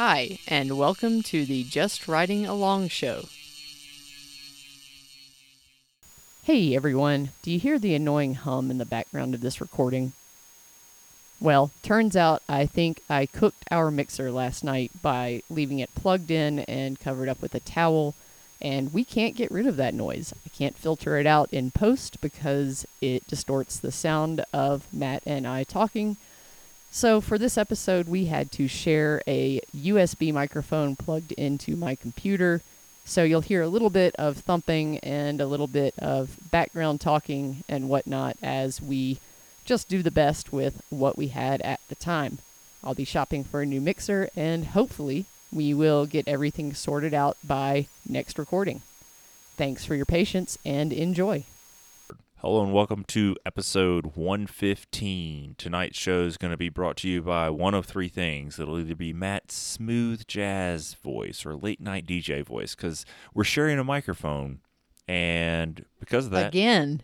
Hi, and welcome to the Just Riding Along show. Hey everyone, do you hear the annoying hum in the background of this recording? Well, turns out I think I cooked our mixer last night by leaving it plugged in and covered up with a towel, and we can't get rid of that noise. I can't filter it out in post because it distorts the sound of Matt and I talking. So, for this episode, we had to share a USB microphone plugged into my computer. So, you'll hear a little bit of thumping and a little bit of background talking and whatnot as we just do the best with what we had at the time. I'll be shopping for a new mixer and hopefully we will get everything sorted out by next recording. Thanks for your patience and enjoy. Hello and welcome to episode 115. Tonight's show is going to be brought to you by one of three things. It'll either be Matt's smooth jazz voice or late night DJ voice because we're sharing a microphone. And because of that, Again.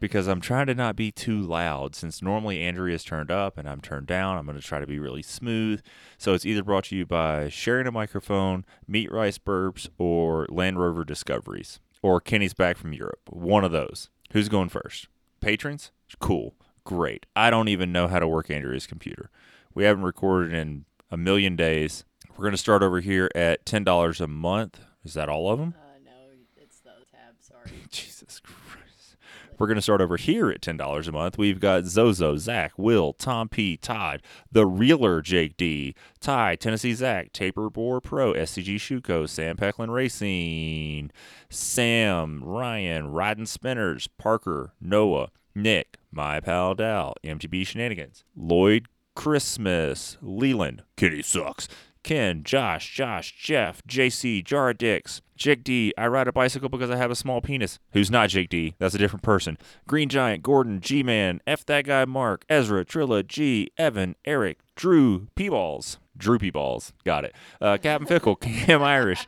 because I'm trying to not be too loud, since normally Andrea's turned up and I'm turned down, I'm going to try to be really smooth. So it's either brought to you by sharing a microphone, Meat Rice Burps, or Land Rover Discoveries, or Kenny's Back from Europe. One of those. Who's going first? Patrons? Cool. Great. I don't even know how to work Andrea's computer. We haven't recorded in a million days. We're going to start over here at $10 a month. Is that all of them? Uh, no, it's the tab, sorry. Jesus Christ. We're going to start over here at $10 a month. We've got Zozo, Zach, Will, Tom P, Todd, The Reeler, Jake D, Ty, Tennessee Zach, Taper Boar Pro, SCG Shuko, Sam Pecklin Racing, Sam, Ryan, Riding Spinners, Parker, Noah, Nick, My Pal Dal, MTB Shenanigans, Lloyd Christmas, Leland, Kitty Sucks, Ken, Josh, Josh, Jeff, JC, Jar Dix, Jake D. I ride a bicycle because I have a small penis. Who's not Jake D? That's a different person. Green Giant, Gordon, G Man, F that guy, Mark, Ezra, Trilla, G, Evan, Eric, Drew, P Balls, Droopy Balls. Got it. Uh, Captain Fickle, Cam Irish,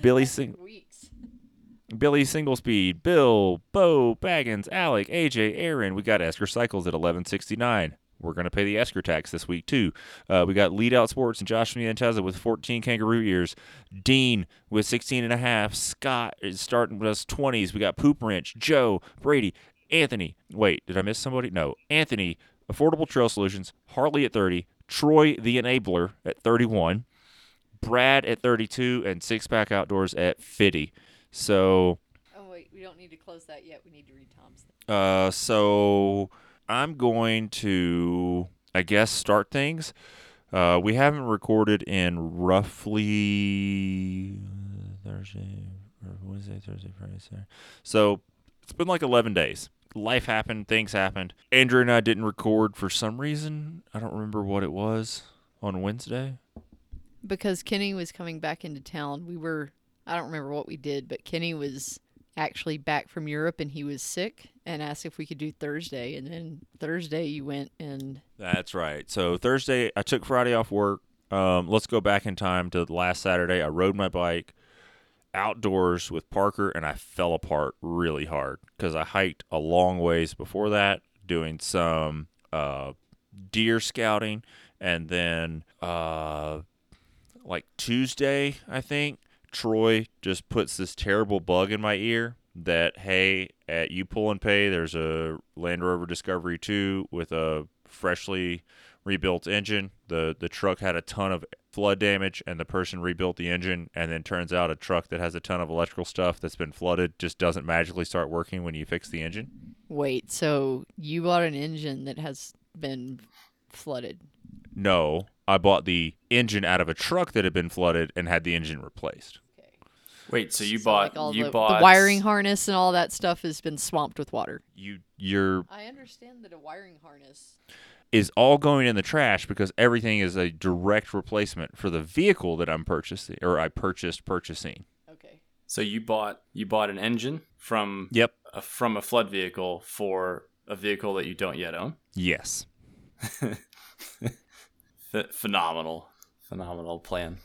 Billy Sing. Billy Single Speed, Bill, Bo, Baggins, Alec, AJ, Aaron. We got Esker Cycles at eleven sixty nine. We're going to pay the Esker tax this week too. Uh, we got Lead Out Sports and Josh Mianteza with 14 kangaroo ears. Dean with 16 and a half. Scott is starting with us 20s. We got Poop Wrench, Joe, Brady, Anthony. Wait, did I miss somebody? No. Anthony, Affordable Trail Solutions, Harley at 30, Troy the Enabler at 31, Brad at 32, and Six Pack Outdoors at 50. So Oh, wait, we don't need to close that yet. We need to read Tom's. uh, so I'm going to, I guess, start things. Uh, we haven't recorded in roughly Thursday, or Wednesday, Thursday, Friday, Saturday. So it's been like 11 days. Life happened, things happened. Andrew and I didn't record for some reason. I don't remember what it was on Wednesday. Because Kenny was coming back into town. We were, I don't remember what we did, but Kenny was actually back from Europe and he was sick and asked if we could do Thursday. And then Thursday you went and That's right. So Thursday, I took Friday off work. Um, let's go back in time to last Saturday. I rode my bike outdoors with Parker, and I fell apart really hard because I hiked a long ways before that, doing some uh, deer scouting, and then uh, like Tuesday, I think Troy just puts this terrible bug in my ear that hey, at U Pull and Pay, there's a Land Rover Discovery 2 with a freshly rebuilt engine. The the truck had a ton of flood damage and the person rebuilt the engine and then turns out a truck that has a ton of electrical stuff that's been flooded just doesn't magically start working when you fix the engine. wait. So you bought an engine that has been flooded. No, I bought the engine out of a truck that had been flooded and had the engine replaced. Okay. Wait, so you So, bought like all you the, bought the wiring harness and all that stuff has been swamped with water. You you're I understand that a wiring harness. is all going in the trash because everything is a direct replacement for the vehicle that I'm purchasing or I purchased purchasing. Okay. So you bought you bought an engine from Yep. a, from a flood vehicle for a vehicle that you don't yet own. Yes. Ph- phenomenal, phenomenal plan.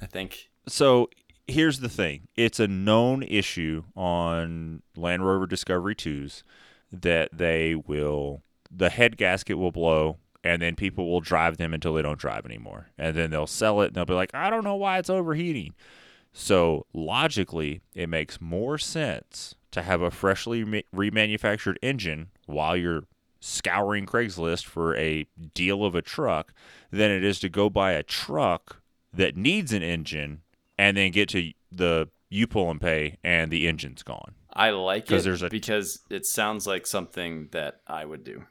I think. So here's the thing it's a known issue on Land Rover Discovery 2s that they will, the head gasket will blow and then people will drive them until they don't drive anymore. And then they'll sell it and they'll be like, I don't know why it's overheating. So logically, it makes more sense to have a freshly ma- remanufactured engine while you're scouring Craigslist for a deal of a truck than it is to go buy a truck that needs an engine and then get to the U Pull and Pay and the engine's gone. I like it there's a- because it sounds like something that I would do.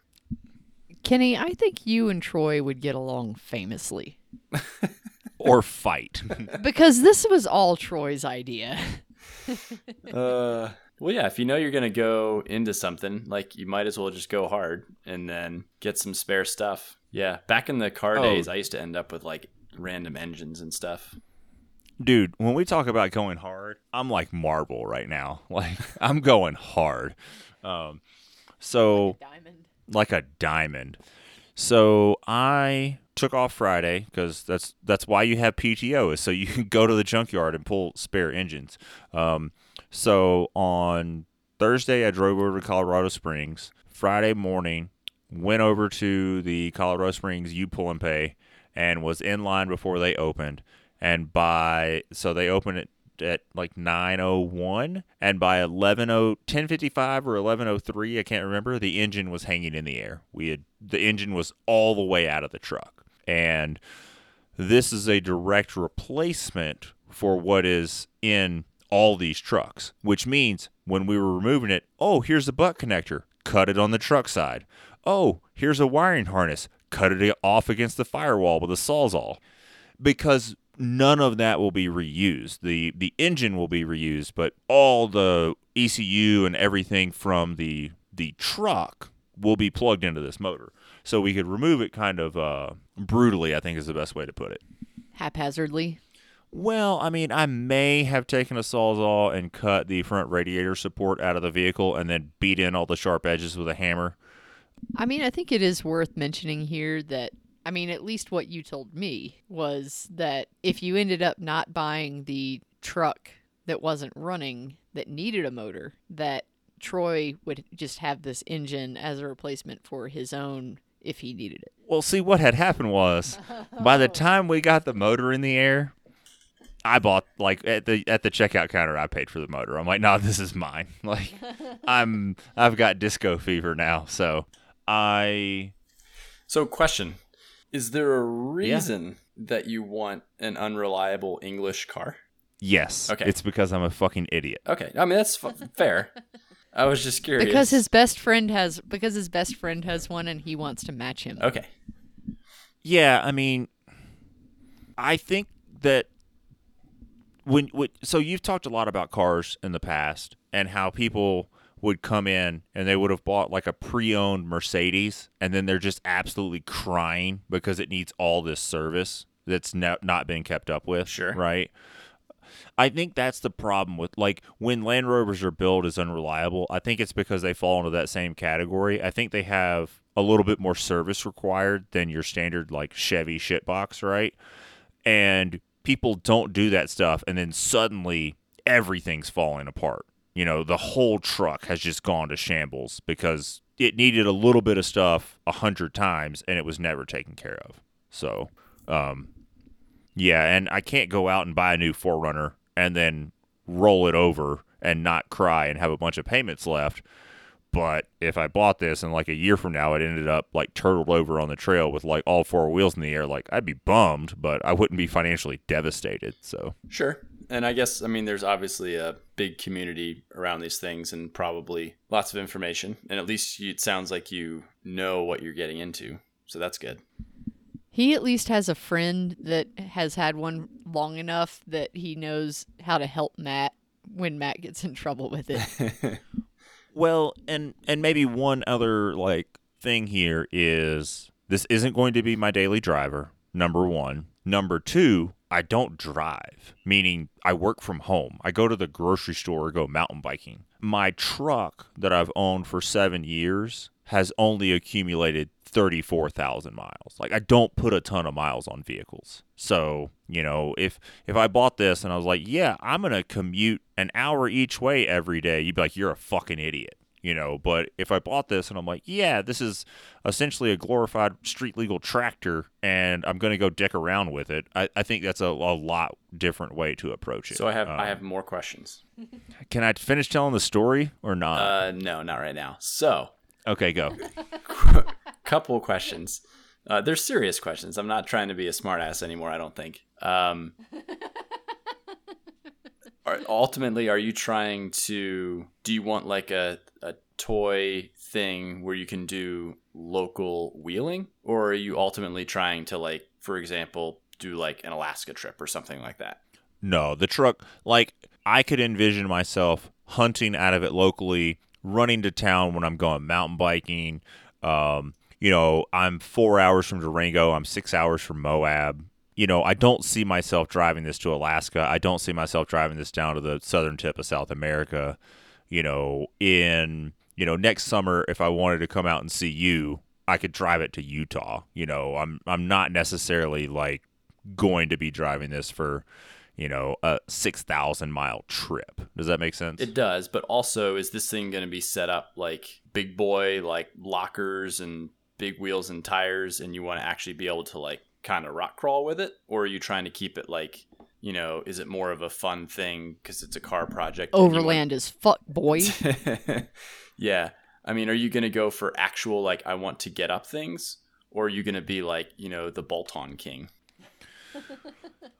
Kenny, I think you and Troy would get along famously Or fight. because this was all Troy's idea. Uh, well, yeah. If you know you're gonna go into something, like you might as well just go hard and then get some spare stuff. Yeah. Back in the car Oh. days, I used to end up with like random engines and stuff. Dude, when we talk about going hard, I'm like marble right now. Like I'm going hard. Um, so Diamond. like a diamond. So I took off Friday because that's that's why you have PTO is so you can go to the junkyard and pull spare engines. Um, so on Thursday I drove over to Colorado Springs. Friday morning went over to the Colorado Springs U Pull and Pay and was in line before they opened. And by so they opened it at like 901 and by 11 1055 or 1103 I can't remember the engine was hanging in the air. We had the engine was all the way out of the truck. And this is a direct replacement for what is in all these trucks, which means when we were removing it, oh, here's a butt connector, cut it on the truck side. Oh, here's a wiring harness, cut it off against the firewall with a sawzall. Because none of that will be reused. The the engine will be reused, but all the ECU and everything from the the truck will be plugged into this motor. So we could remove it kind of uh, brutally, I think is the best way to put it. Haphazardly. Well, I mean, I may have taken a sawzall and cut the front radiator support out of the vehicle and then beat in all the sharp edges with a hammer. I mean, I think it is worth mentioning here that I mean, at least what you told me was that if you ended up not buying the truck that wasn't running that needed a motor, that Troy would just have this engine as a replacement for his own if he needed it. Well, see, what had happened was by the time we got the motor in the air, I bought like at the at the checkout counter. I paid for the motor. I'm like, no, this is mine. Like, I'm I've got disco fever now, so I So, question: Is there a reason that you want an unreliable English car? yes, Okay. it's because I'm a fucking idiot. Okay, I mean that's f- fair. I was just curious Because his best friend has because his best friend has one and he wants to match him. okay. Yeah, I mean, I think that when, when so you've talked a lot about cars in the past and how people would come in and they would have bought like a pre-owned Mercedes and then they're just absolutely crying because it needs all this service that's no, not been kept up with. Sure. Right. I think that's the problem with like when Land Rovers are built as unreliable. I think it's because they fall into that same category. I think they have a little bit more service required than your standard like Chevy shitbox, right? And people don't do that stuff, and then suddenly everything's falling apart. You know, the whole truck has just gone to shambles because it needed a little bit of stuff a hundred times, and it was never taken care of. So, um, yeah, and I can't go out and buy a new 4Runner and then roll it over and not cry and have a bunch of payments left. But if I bought this and like a year from now it ended up like turtled over on the trail with like all four wheels in the air, like I'd be bummed, but I wouldn't be financially devastated. So Sure. And I guess, I mean, there's obviously a big community around these things and probably lots of information. And at least you, it sounds like you know what you're getting into. So that's good. He at least has a friend that has had one long enough that he knows how to help Matt when Matt gets in trouble with it. Well, and and maybe one other like thing here is this isn't going to be my daily driver. Number 1. Number 2, I don't drive, meaning I work from home. I go to the grocery store or go mountain biking. My truck that I've owned for 7 years has only accumulated 34,000 miles. Like I don't put a ton of miles on vehicles. So, you know, if if I bought this and I was like, "Yeah, I'm going to commute an hour each way every day." You'd be like, "You're a fucking idiot." you know. But if I bought this and I'm like, yeah, this is essentially a glorified street legal tractor, and I'm going to go dick around with it, I, I think that's a, a lot different way to approach it. So I have Um, I have more questions. Can I finish telling the story or not? Uh, no, not right now. So, okay, go. couple questions. Uh, they're serious questions. I'm not trying to be a smartass anymore. I don't think. Um, are, ultimately, are you trying to? Do you want like a a toy thing where you can do local wheeling, or are you ultimately trying to like, for example, do like an Alaska trip or something like that? No, the truck, like, I could envision myself hunting out of it locally, running to town when I'm going mountain biking. Um, you know, I'm four hours from Durango, I'm six hours from Moab. You know, I don't see myself driving this to Alaska. I don't see myself driving this down to the southern tip of South America. You know, in, you know, next summer, if I wanted to come out and see you, I could drive it to Utah. You know, I'm I'm not necessarily like going to be driving this for you know, a 6,000 mile trip. Does that make sense? It does, but also is this thing going to be set up like big boy, like lockers and big wheels and tires, and you want to actually be able to like kind of rock crawl with it, or are you trying to keep it like, you know, is it more of a fun thing because it's a car project? and want- Overland as fuck, boy. yeah, I mean, are you going to go for actual like I want to get up things, or are you going to be like you know the bolt-on king?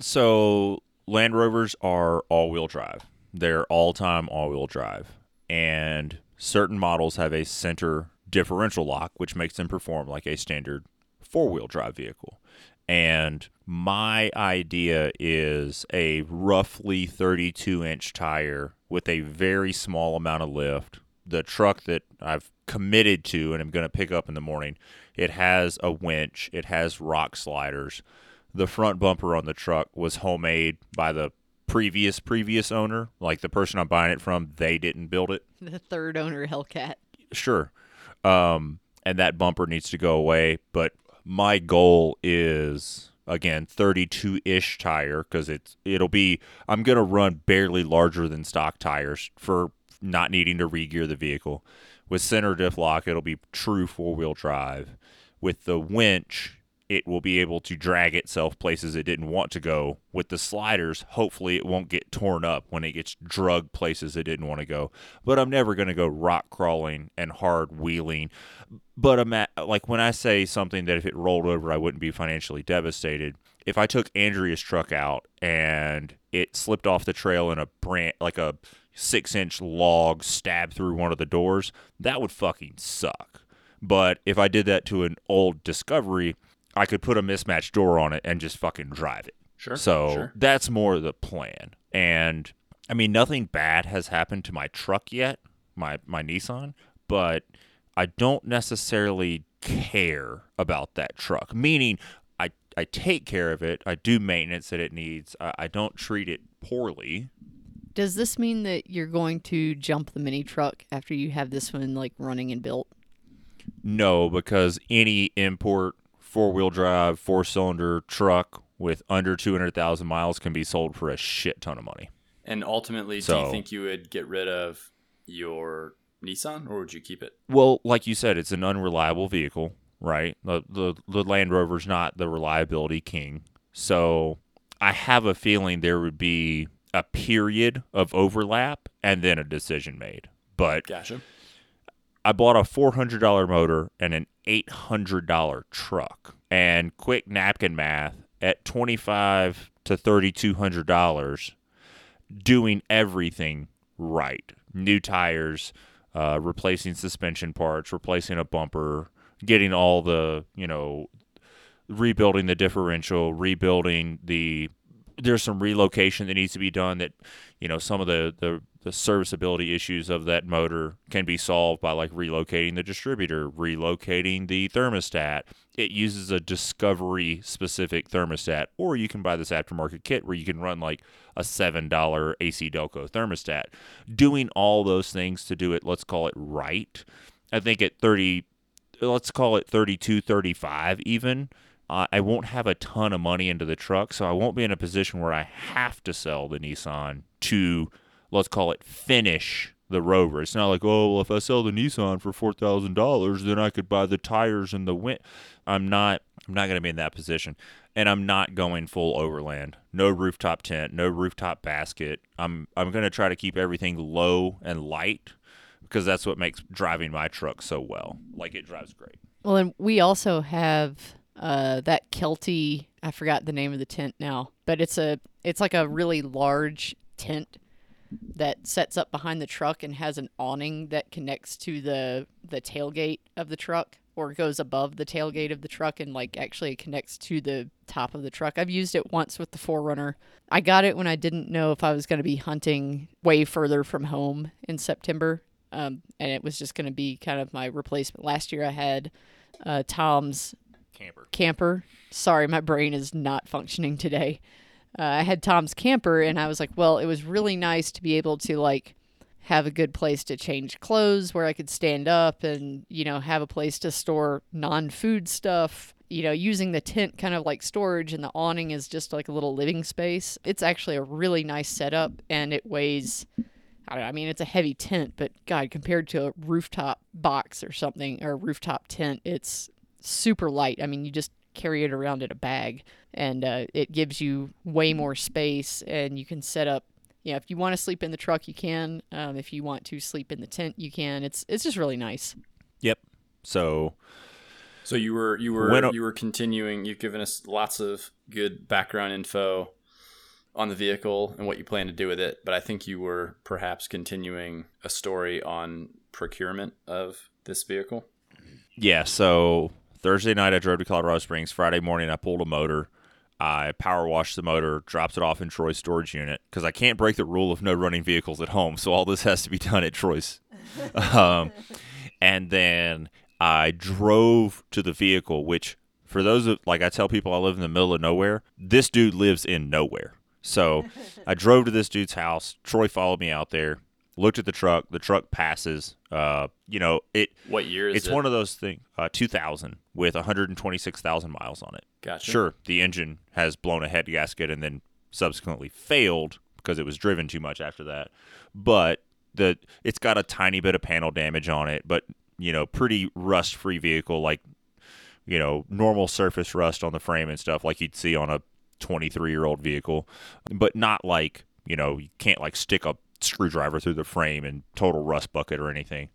so, Land Rovers are all wheel drive. They're all time all wheel drive. And certain models have a center differential lock, which makes them perform like a standard four wheel drive vehicle. And my idea is a roughly 32 inch tire with a very small amount of lift. The truck that I've committed to and I'm going to pick up in the morning, it has a winch, it has rock sliders. The front bumper on the truck was homemade by the previous previous owner, like the person I'm buying it from, they didn't build it the third owner, Hellcat. sure. Um, and that bumper needs to go away. But my goal is again 32 ish tire because it's it'll be I'm gonna run barely larger than stock tires for not needing to regear the vehicle. With center diff lock, it'll be true four wheel drive. With the winch, it will be able to drag itself places it didn't want to go. With the sliders, hopefully it won't get torn up when it gets drugged places it didn't want to go. But I'm never going to go rock crawling and hard wheeling. But I'm at, like when I say something that if it rolled over, I wouldn't be financially devastated. If I took Andrea's truck out and it slipped off the trail in a branch, like a six inch log stabbed through one of the doors, that would fucking suck. But if I did that to an old Discovery, I could put a mismatched door on it and just fucking drive it. Sure. So sure. that's more the plan. And I mean, nothing bad has happened to my truck yet, my my Nissan, but I don't necessarily care about that truck. Meaning, I I take care of it. I do maintenance that it needs. I, I don't treat it poorly. Does this mean that you're going to jump the mini truck after you have this one like running and built? No, because any import four wheel drive, four cylinder truck with under 200,000 miles can be sold for a shit ton of money. And ultimately, do you think you would get rid of your Nissan, or would you keep it? Well, like you said, it's an unreliable vehicle, right? The, the, the Land Rover's not the reliability king. So I have a feeling there would be a period of overlap and then a decision made. But Gotcha. I bought a $400 motor and an $800 truck. And quick napkin math at 25 to $3,200, doing everything right. New tires, uh, replacing suspension parts, replacing a bumper, getting all the, you know, rebuilding the differential, rebuilding the. There's some relocation that needs to be done that, you know, some of the, the, the serviceability issues of that motor can be solved by like relocating the distributor, relocating the thermostat. It uses a discovery specific thermostat, or you can buy this aftermarket kit where you can run like a $7 AC Delco thermostat. Doing all those things to do it, let's call it right. I think at 30, let's call it 32, 35 even. Uh, I won't have a ton of money into the truck, so I won't be in a position where I have to sell the Nissan to, let's call it, finish the Rover. It's not like, oh, well, if I sell the Nissan for four thousand dollars, then I could buy the tires and the wind. I'm not. I'm not going to be in that position, and I'm not going full overland. No rooftop tent, no rooftop basket. I'm I'm going to try to keep everything low and light because that's what makes driving my truck so well. Like it drives great. Well, and we also have uh, that Kelty. I forgot the name of the tent now, but it's a it's like a really large tent that sets up behind the truck and has an awning that connects to the the tailgate of the truck or goes above the tailgate of the truck and like actually connects to the top of the truck. I've used it once with the 4Runner. I got it when I didn't know if I was going to be hunting way further from home in September. Um, and it was just going to be kind of my replacement. Last year I had uh, Tom's Camper. camper. Sorry, my brain is not functioning today. Uh, I had Tom's camper, and I was like, well, it was really nice to be able to like have a good place to change clothes where I could stand up and you know have a place to store non-food stuff. You know, using the tent kind of like storage, and the awning is just like a little living space. It's actually a really nice setup, and it weighs. I, know, I mean, it's a heavy tent, but God, compared to a rooftop box or something, or a rooftop tent, it's super light. I mean, you just carry it around in a bag, and uh, it gives you way more space, and you can set up. You know, if you want to sleep in the truck, you can. Um, if you want to sleep in the tent, you can. It's it's just really nice. Yep. So So you were you were When you were continuing. You've given us lots of good background info on the vehicle and what you plan to do with it. But I think you were perhaps continuing a story on procurement of this vehicle. Yeah, so Thursday night I drove to Colorado Springs. Friday morning I pulled a motor. I power washed the motor, dropped it off in Troy's storage unit because I can't break the rule of no running vehicles at home. So all this has to be done at Troy's. um, and then I drove to the vehicle, which for those of like I tell people I live in the middle of nowhere. This dude lives in nowhere. So I drove to this dude's house. Troy followed me out there. Looked at the truck. The truck passes. Uh, you know it What year is it's it? one of those things, uh, 2000 with 126,000 miles on it. Gotcha. Sure, the engine has blown a head gasket and then subsequently failed because it was driven too much after that. But the it's got a tiny bit of panel damage on it, but you know, pretty rust-free vehicle like you know, normal surface rust on the frame and stuff like you'd see on a 23-year-old vehicle, but not like, you know, you can't like stick a screwdriver through the frame and total rust bucket or anything.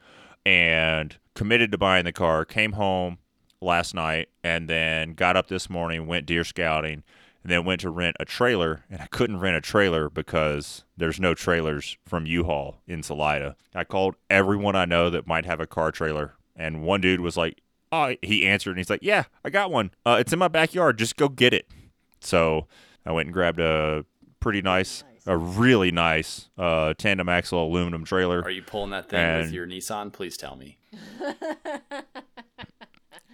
And committed to buying the car, came home last night and then got up this morning, went deer scouting, and then went to rent a trailer. And I couldn't rent a trailer because there's no trailers from U-Haul in Salida. I called everyone I know that might have a car trailer, and one dude was like, "Oh," he answered, and he's like, "Yeah, I got one. Uh, it's in my backyard. Just go get it." So I went and grabbed a pretty nice, a really nice uh, tandem axle aluminum trailer. Are you pulling that thing with your Nissan? Please tell me.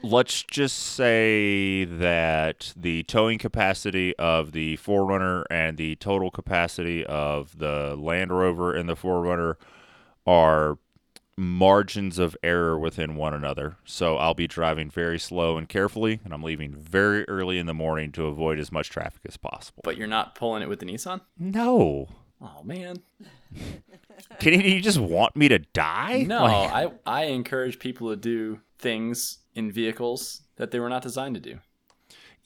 let's just say that the towing capacity of the 4Runner and the total capacity of the Land Rover and the 4Runner are margins of error within one another. So I'll be driving very slow and carefully, and I'm leaving very early in the morning to avoid as much traffic as possible. But you're not pulling it with the Nissan? No. Oh man. Can you, just want me to die? No, Like- I I encourage people to do things in vehicles that they were not designed to do.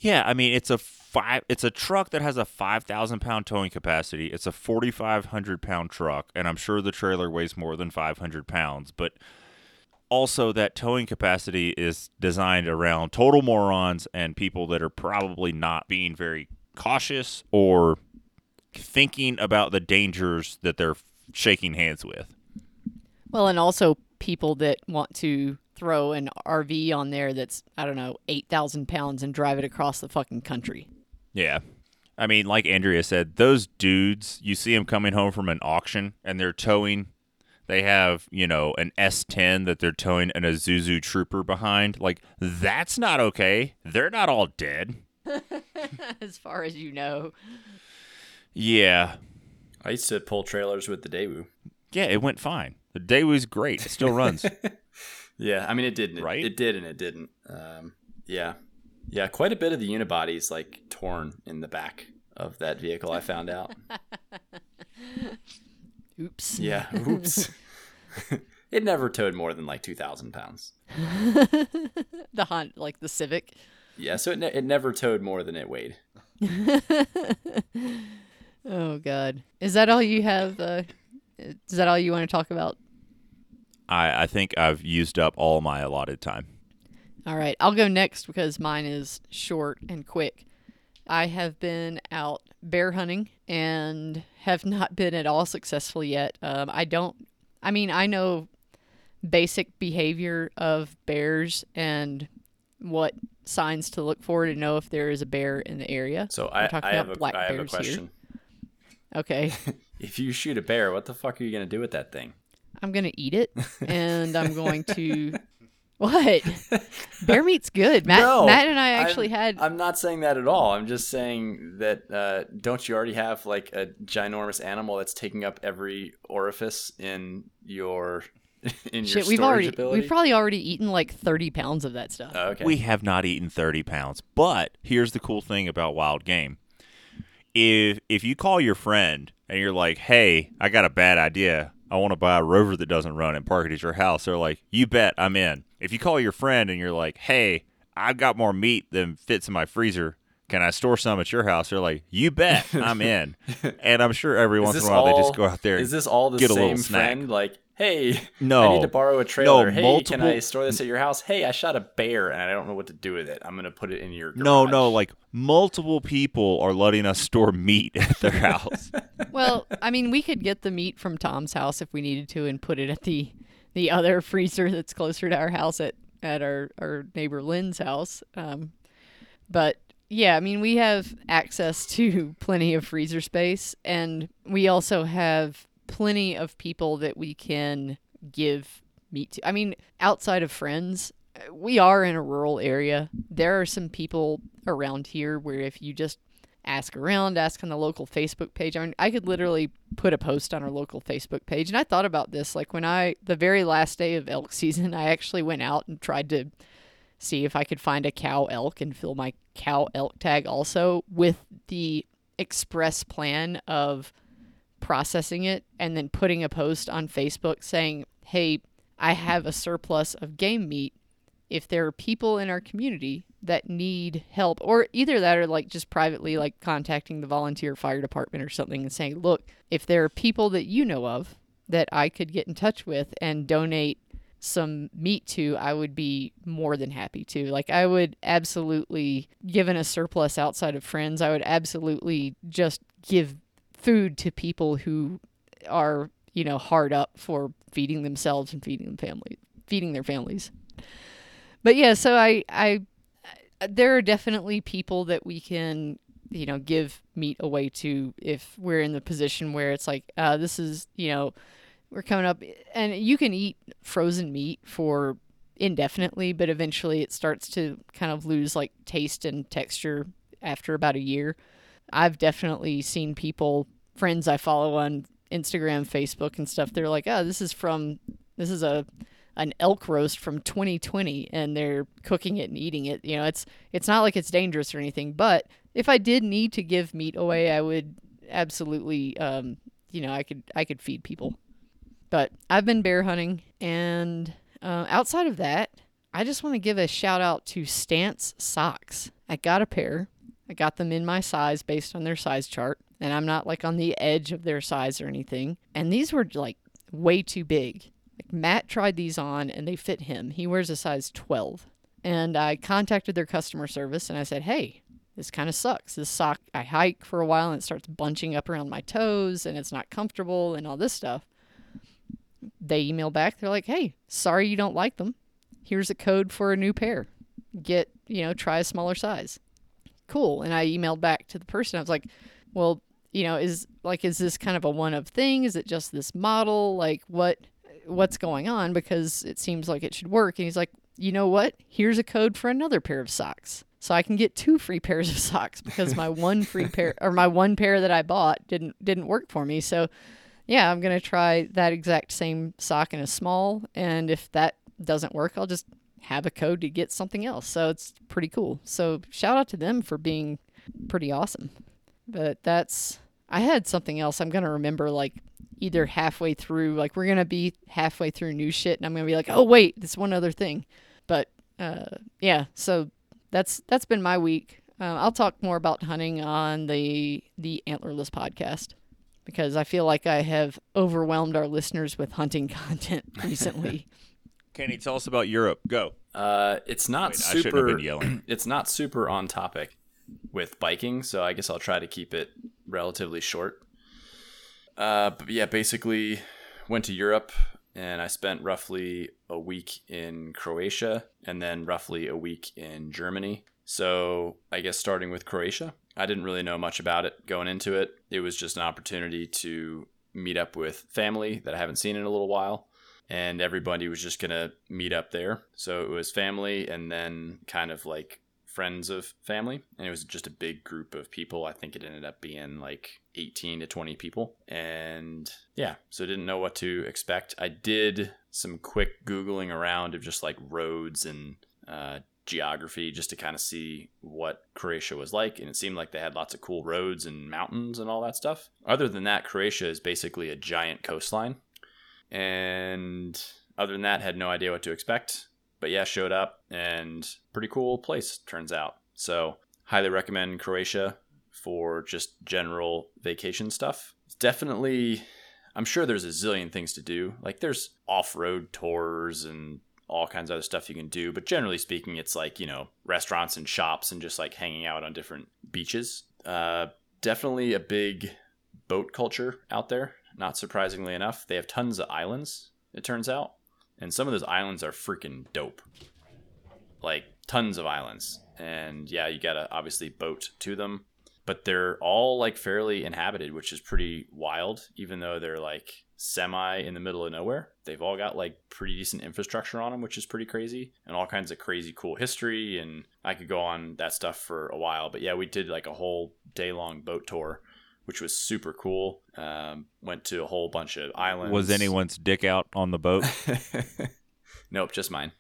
Yeah, I mean it's a five. It's a truck that has a five thousand pound towing capacity. It's a forty five hundred pound truck, and I'm sure the trailer weighs more than five hundred pounds. But also, that towing capacity is designed around total morons and people that are probably not being very cautious or thinking about the dangers that they're shaking hands with. Well, and also people that want to throw an RV on there that's I don't know eight thousand pounds and drive it across the fucking country. Yeah. I mean, like Andrea said, those dudes, you see them coming home from an auction and they're towing. They have, you know, an S10 that they're towing an Isuzu Trooper behind. Like, that's not okay. They're not all dead. as far as you know. Yeah. I used to pull trailers with the Daewoo. Yeah, it went fine. The Daewoo's great. It still runs. Yeah, I mean it didn't. Right? It did and it didn't. Um, yeah, yeah. Quite a bit of the unibody is like torn in the back of that vehicle. I found out. Oops. Yeah. Oops. it never towed more than like two thousand pounds. the hunt, like the Civic. Yeah, so it ne- it never towed more than it weighed. oh God, is that all you have? Uh, is that all you want to talk about? I, I think I've used up all my allotted time. All right, I'll go next because mine is short and quick. I have been out bear hunting and have not been at all successful yet. Um, I don't, I mean, I know basic behavior of bears and what signs to look for to know if there is a bear in the area. So We're I, talking I about a, black I have a bears here. Okay, If you shoot a bear, what the fuck are you gonna do with that thing? I'm gonna eat it and I'm going to. What? Bear meat's good. Matt, No, Matt and I actually I'm, had. I'm not saying that at all. I'm just saying that uh, don't you already have like a ginormous animal that's taking up every orifice in your in your Shit, storage we've already ability? we've probably already eaten like 30 pounds of that stuff. Oh, okay. We have not eaten 30 pounds. But here's the cool thing about wild game. If if you call your friend and you're like, "Hey, I got a bad idea. I want to buy a rover that doesn't run and park it at your house." They're like, "You bet, I'm in." If you call your friend and you're like, "Hey, I've got more meat than fits in my freezer. Can I store some at your house?" They're like, "You bet, I'm in." and I'm sure every Is once in a while they just go out there. Is this all the get a little same snack. friend? Like, hey, No. I need to borrow a trailer. hey, multiple- can I store this at your house? Hey, I shot a bear and I don't know what to do with it. I'm gonna put it in your garage. no, no, like multiple people are letting us store meat at their house. well, I mean, we could get the meat from Tom's house if we needed to and put it at the the other freezer that's closer to our house at at our our neighbor Lynn's house. Um, but yeah, I mean, we have access to plenty of freezer space, and we also have plenty of people that we can give meat to. I mean, outside of friends, we are in a rural area. There are some people around here where if you just ask around, ask on the local Facebook page. I mean, I could literally put a post on our local Facebook page. And I thought about this like when I, the very last day of elk season, I actually went out and tried to see if I could find a cow elk and fill my cow elk tag also with the express plan of processing it and then putting a post on Facebook saying, hey, I have a surplus of game meat. If there are people in our community that need help, or either that or like just privately, like contacting the volunteer fire department or something and saying, look, if there are people that you know of that I could get in touch with and donate some meat to, I would be more than happy to. Like, I would absolutely, given a surplus outside of friends, I would absolutely just give food to people who are, you know, hard up for feeding themselves and feeding them family, feeding their families. But yeah, so I, I, there are definitely people that we can, you know, give meat away to if we're in the position where it's like, uh, this is, you know, we're coming up, and you can eat frozen meat for indefinitely, but eventually it starts to kind of lose like taste and texture after about a year. I've definitely seen people, friends I follow on Instagram, Facebook, and stuff. They're like, "Oh, this is from this is a an elk roast from 2020," and they're cooking it and eating it. You know, it's it's not like it's dangerous or anything. But if I did need to give meat away, I would absolutely, um, you know, I could I could feed people. But I've been bear hunting, and uh, outside of that, I just want to give a shout out to Stance socks. I got a pair. I got them in my size based on their size chart, and I'm not like on the edge of their size or anything. And these were like way too big. Like Matt tried these on and they fit him. He wears a size 12. And I contacted their customer service and I said, "Hey, this kind of sucks. This sock I hike for a while and it starts bunching up around my toes and it's not comfortable and all this stuff." They email back. They're like, "Hey, sorry you don't like them. Here's a code for a new pair. Get, you know, try a smaller size." Cool. And I emailed back to the person. I was like, "Well, you know, is like is this kind of a one of thing? Is it just this model? Like what what's going on because it seems like it should work." And he's like, "You know what? Here's a code for another pair of socks." So I can get two free pairs of socks because my one free pair or my one pair that I bought didn't didn't work for me. So yeah, I'm gonna try that exact same sock in a small, and if that doesn't work, I'll just have a code to get something else. So it's pretty cool. So shout out to them for being pretty awesome. But that's I had something else I'm gonna remember like either halfway through, like we're gonna be halfway through new shit, and I'm gonna be like, oh wait, this one other thing. But uh, yeah, so that's that's been my week. Uh, I'll talk more about hunting on the the Antlerless podcast because I feel like I have overwhelmed our listeners with hunting content recently. Kenny, tell us about Europe. Go. Uh, it's not Wait, I shouldn't have super. been yelling. It's not super on topic with biking, so I guess I'll try to keep it relatively short. Uh, but yeah, basically went to Europe and I spent roughly a week in Croatia and then roughly a week in Germany. So I guess starting with Croatia, I didn't really know much about it going into it. It was just an opportunity to meet up with family that I haven't seen in a little while. And everybody was just going to meet up there. So it was family and then kind of like friends of family. And it was just a big group of people. I think it ended up being like 18 to 20 people. And yeah, so didn't know what to expect. I did some quick Googling around of just like roads and uh, geography just to kind of see what Croatia was like. And it seemed like they had lots of cool roads and mountains and all that stuff. Other than that, Croatia is basically a giant coastline. And other than that, had no idea what to expect. But yeah, showed up and pretty cool place, turns out. So, highly recommend Croatia for just general vacation stuff. It's definitely, I'm sure there's a zillion things to do. Like, there's off road tours and all kinds of other stuff you can do. But generally speaking, it's like, you know, restaurants and shops and just like hanging out on different beaches. Uh, definitely a big boat culture out there. Not surprisingly enough, they have tons of islands, it turns out. And some of those islands are freaking dope. Like tons of islands. And yeah, you gotta obviously boat to them. But they're all like fairly inhabited, which is pretty wild, even though they're like semi in the middle of nowhere. They've all got like pretty decent infrastructure on them, which is pretty crazy, and all kinds of crazy cool history. And I could go on that stuff for a while. But yeah, we did like a whole day long boat tour which was super cool. Um, went to a whole bunch of islands. Was anyone's dick out on the boat? nope, just mine.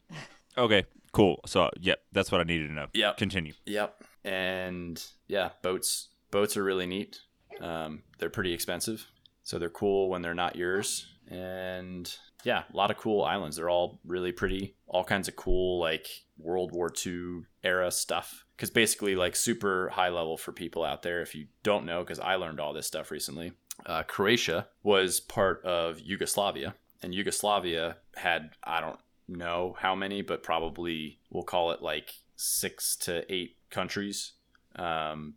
okay, cool. So, yep, that's what I needed to know. Yep. Continue. Yep. And yeah, boats boats are really neat. Um, they're pretty expensive, so they're cool when they're not yours. And yeah, a lot of cool islands. They're all really pretty. All kinds of cool like World War II era stuff. Because basically, like super high level for people out there. If you don't know, because I learned all this stuff recently. Uh, Croatia was part of Yugoslavia, and Yugoslavia had I don't know how many, but probably we'll call it like six to eight countries. Um,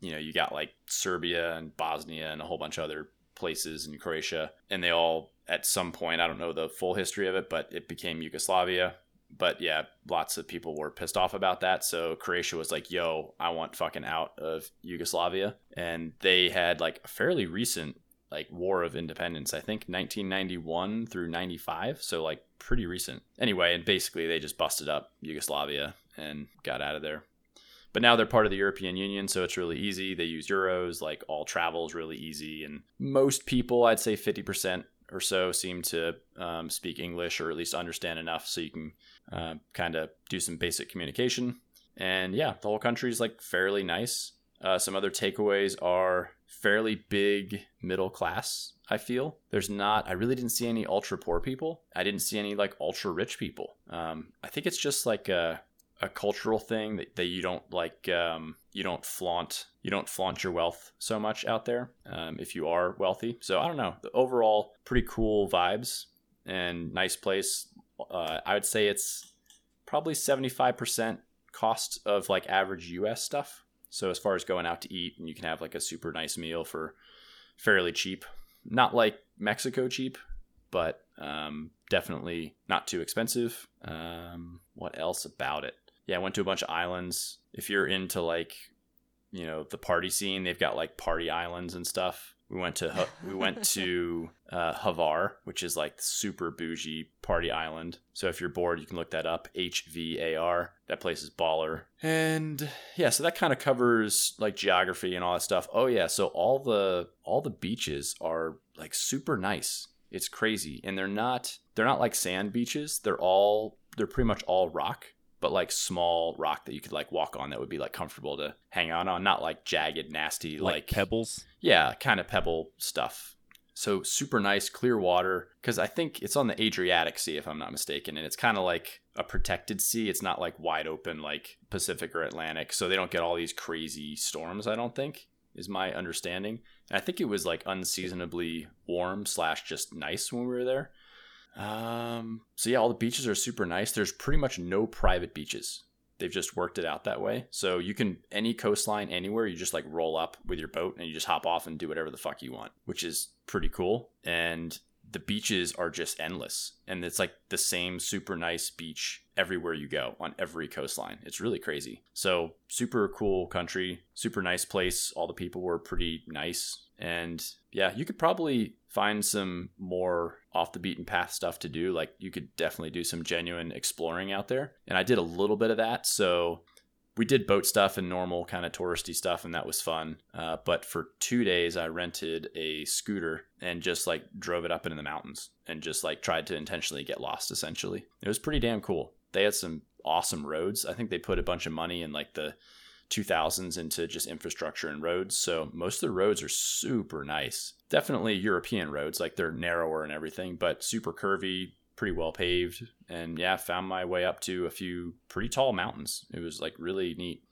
you know, you got like Serbia and Bosnia and a whole bunch of other places in Croatia, and they all at some point, I don't know the full history of it, but it became Yugoslavia. But yeah, lots of people were pissed off about that. So Croatia was like, yo, I want fucking out of Yugoslavia. And they had like a fairly recent like war of independence, I think 1991 through 95. So like pretty recent. Anyway, and basically they just busted up Yugoslavia and got out of there. But now they're part of the European Union, so it's really easy. They use euros, like all travel is really easy. And most people, I'd say 50% or so, seem to um, speak English or at least understand enough so you can uh, kind of do some basic communication. And yeah, the whole country is like fairly nice. Uh, some other takeaways are fairly big middle class. I feel there's not. I really didn't see any ultra poor people. I didn't see any like ultra rich people. Um, I think it's just like a a cultural thing that, that you don't like um, you don't flaunt you don't flaunt your wealth so much out there um, if you are wealthy. So i don't know. The overall pretty cool vibes and nice place. Uh, i would say it's probably 75% cost of like average us stuff. So as far as going out to eat and you can have like a super nice meal for fairly cheap. Not like mexico cheap but um, definitely not too expensive. Um, what else about it yeah, I went to a bunch of islands. If you're into like, you know, the party scene, they've got like party islands and stuff. We went to we went to uh, Hvar, which is like super bougie party island. So if you're bored, you can look that up. H V A R. That place is baller. And yeah, so that kind of covers like geography and all that stuff. Oh yeah, so all the all the beaches are like super nice. It's crazy, and they're not they're not like sand beaches. They're all they're pretty much all rock but like small rock that you could like walk on that would be like comfortable to hang out on, not like jagged, nasty, Like, like, pebbles. yeah, kind of pebble stuff. So super nice, clear water. Because I think it's on the Adriatic Sea, if I'm not mistaken, and it's kind of like a protected sea. It's not like wide open like Pacific or Atlantic, so they don't get all these crazy storms. I don't think is my understanding. And I think it was like unseasonably warm slash just nice when we were there. Um, so yeah, all the beaches are super nice. There's pretty much no private beaches. They've just worked it out that way. So you can any coastline anywhere, you just like roll up with your boat and you just hop off and do whatever the fuck you want, which is pretty cool. And the beaches are just endless. And it's like the same super nice beach everywhere you go on every coastline. It's really crazy. So super cool country, super nice place. All the people were pretty nice. And yeah, you could probably find some more off the beaten path stuff to do. Like you could definitely do some genuine exploring out there. And I did a little bit of that. So we did boat stuff and normal kind of touristy stuff, and that was fun. Uh, but for two days, I rented a scooter and just like drove it up into the mountains and just like tried to intentionally get lost. Essentially, it was pretty damn cool. They had some awesome roads. I think they put a bunch of money in like the 2000s into just infrastructure and roads. So most of the roads are super nice. Definitely European roads, like they're narrower and everything, but super curvy, pretty well paved. And yeah, found my way up to a few pretty tall mountains. It was like really neat.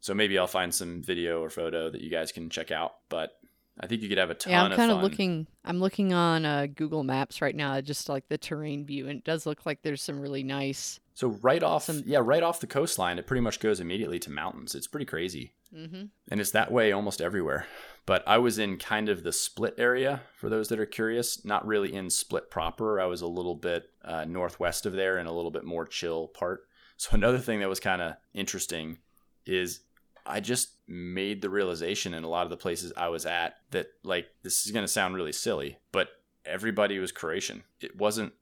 So maybe I'll find some video or photo that you guys can check out. But I think you could have a ton Yeah, I'm of kind of looking. I'm looking on uh, Google Maps right now, just like the terrain view, and it does look like there's some really nice. So right off, yeah, right off the coastline, it pretty much goes immediately to mountains. It's pretty crazy. Mm-hmm. and it's that way almost everywhere. But I was in kind of the Split area for those that are curious, not really in Split proper. I was a little bit uh, northwest of there and a little bit more chill part. So, another thing that was kind of interesting is I just made the realization in a lot of the places I was at that, like, this is going to sound really silly, but everybody was Croatian. It wasn't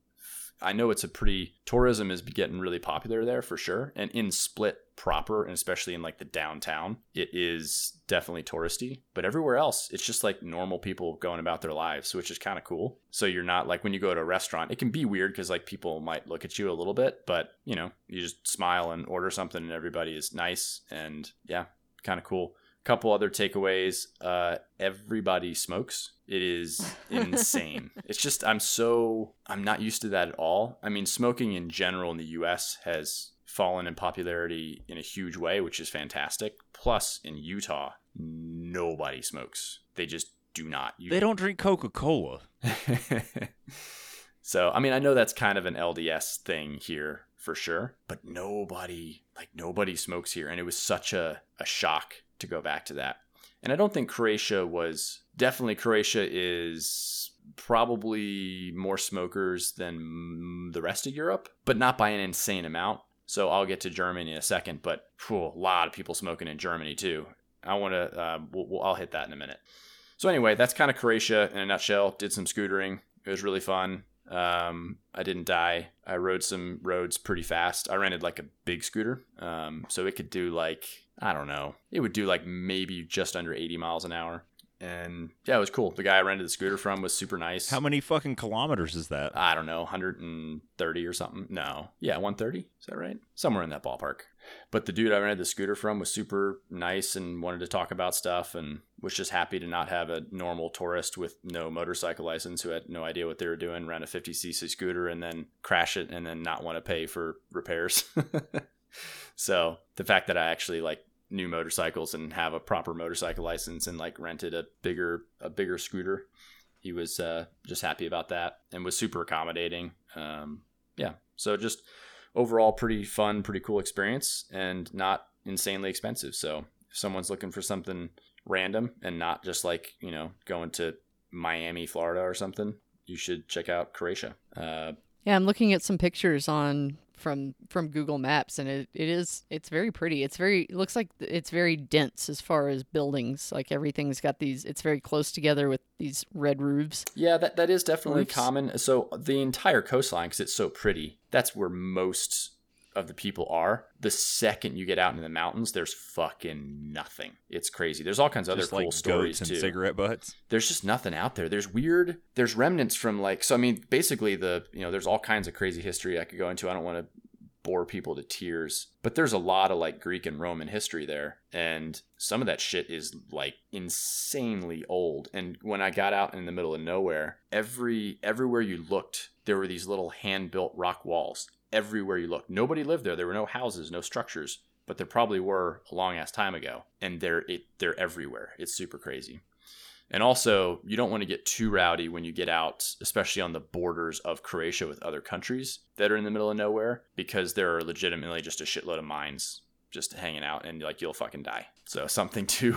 I know it's a pretty tourism is getting really popular there for sure. And in Split proper, and especially in like the downtown, it is definitely touristy. But everywhere else, it's just like normal people going about their lives, which is kind of cool. So you're not like when you go to a restaurant, it can be weird because like people might look at you a little bit, but you know, you just smile and order something and everybody is nice and yeah, kind of cool. Couple other takeaways. Uh, everybody smokes. It is insane. it's just I'm so I'm not used to that at all. I mean, smoking in general in the U.S. has fallen in popularity in a huge way, which is fantastic. Plus, in Utah, nobody smokes. They just do not. You, They don't drink Coca Cola. so, I mean, I know that's kind of an LDS thing here for sure, but nobody, like, nobody smokes here. And it was such a, a shock to go back to that. And I don't think Croatia was definitely, Croatia is probably more smokers than the rest of Europe, but not by an insane amount. So I'll get to Germany in a second, but phew, a lot of people smoking in Germany too. I want to, uh, we'll, we'll, I'll hit that in a minute. So anyway, that's kind of Croatia in a nutshell. Did some scootering. It was really fun. Um, I didn't die. I rode some roads pretty fast. I rented like a big scooter, um, so it could do like I don't know. It would do like maybe just under 80 miles an hour. And yeah, it was cool. The guy I rented the scooter from was super nice. How many fucking kilometers is that? I don't know, 130 or something. No. Yeah, 130. Is that right? Somewhere in that ballpark. But the dude I rented the scooter from was super nice and wanted to talk about stuff and was just happy to not have a normal tourist with no motorcycle license who had no idea what they were doing rent a 50cc scooter and then crash it and then not want to pay for repairs. so the fact that I actually like knew motorcycles and have a proper motorcycle license and like rented a bigger a bigger scooter he was uh, just happy about that and was super accommodating. Um, yeah. So just overall pretty fun pretty cool experience and not insanely expensive. So if someone's looking for something random and not just like you know going to miami florida or something you should check out croatia. Uh, Yeah, I'm looking at some pictures on from from Google Maps, and it, it is it's very pretty. It's very it looks like it's very dense as far as buildings. Like everything's got these. It's very close together with these red roofs. Yeah, that, that is definitely Roofs. common. So the entire coastline, because it's so pretty, that's where most of the people are. The second you get out into the mountains, there's fucking nothing. It's crazy. There's all kinds of other Just cool stories and too. cigarette butts. there's just nothing out there. There's weird. There's remnants from like. So I mean, basically the you know there's all kinds of crazy history I could go into. I don't want to bore people to tears. But there's a lot of like Greek and Roman history there, and some of that shit is like insanely old. And when I got out in the middle of nowhere, every everywhere you looked, there were these little hand-built rock walls. Everywhere you look. nobody lived there. There were no houses, no structures, but there probably were a long ass time ago, and they're it, they're everywhere. It's super crazy. And also, you don't want to get too rowdy when you get out, especially on the borders of Croatia with other countries that are in the middle of nowhere, because there are legitimately just a shitload of mines just hanging out, and like you'll fucking die. So something to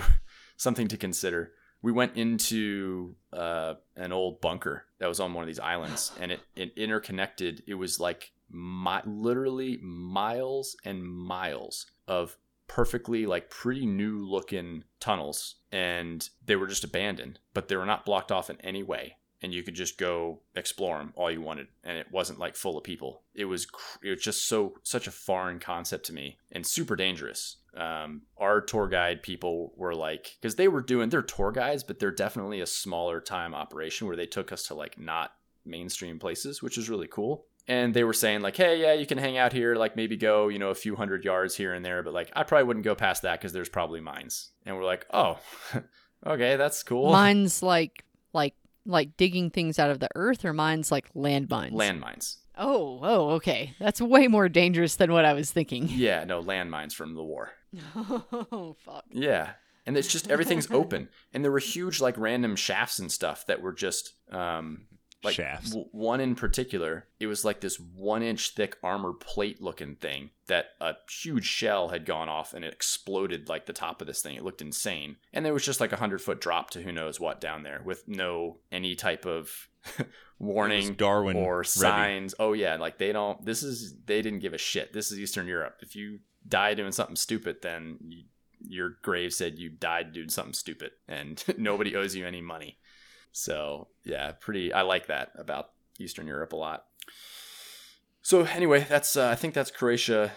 something to consider. We went into uh, an old bunker that was on one of these islands, and it, it interconnected. It was like literally miles and miles of perfectly like pretty new looking tunnels and they were just abandoned but they were not blocked off in any way and you could just go explore them all you wanted and it wasn't like full of people. It was it was just so such a foreign concept to me and super dangerous. Um, our tour guide people were like because they were doing they're tour guides but they're definitely a smaller time operation where they took us to like not mainstream places which is really cool and they were saying like hey yeah you can hang out here like maybe go you know a few hundred yards here and there but like i probably wouldn't go past that because there's probably mines and we're like oh okay that's cool Mines like like like digging things out of the earth, or mines like landmines. landmines Oh, oh, okay. That's way more dangerous than what I was thinking. yeah no landmines from the war oh, fuck. yeah and it's just everything's open and there were huge like random shafts and stuff that were just um like Shafts. w- one in particular it was like this one inch thick armor plate looking thing that a huge shell had gone off and it exploded like the top of this thing. It looked insane. And there was just like a hundred foot drop to who knows what down there with no any type of warning Darwin or ready. signs. Oh yeah like they don't this is they didn't give a shit. This is eastern europe. If you die doing something stupid then you, your grave said you died doing something stupid and nobody owes you any money so yeah pretty i like that about eastern europe a lot. So anyway that's uh, i think that's croatia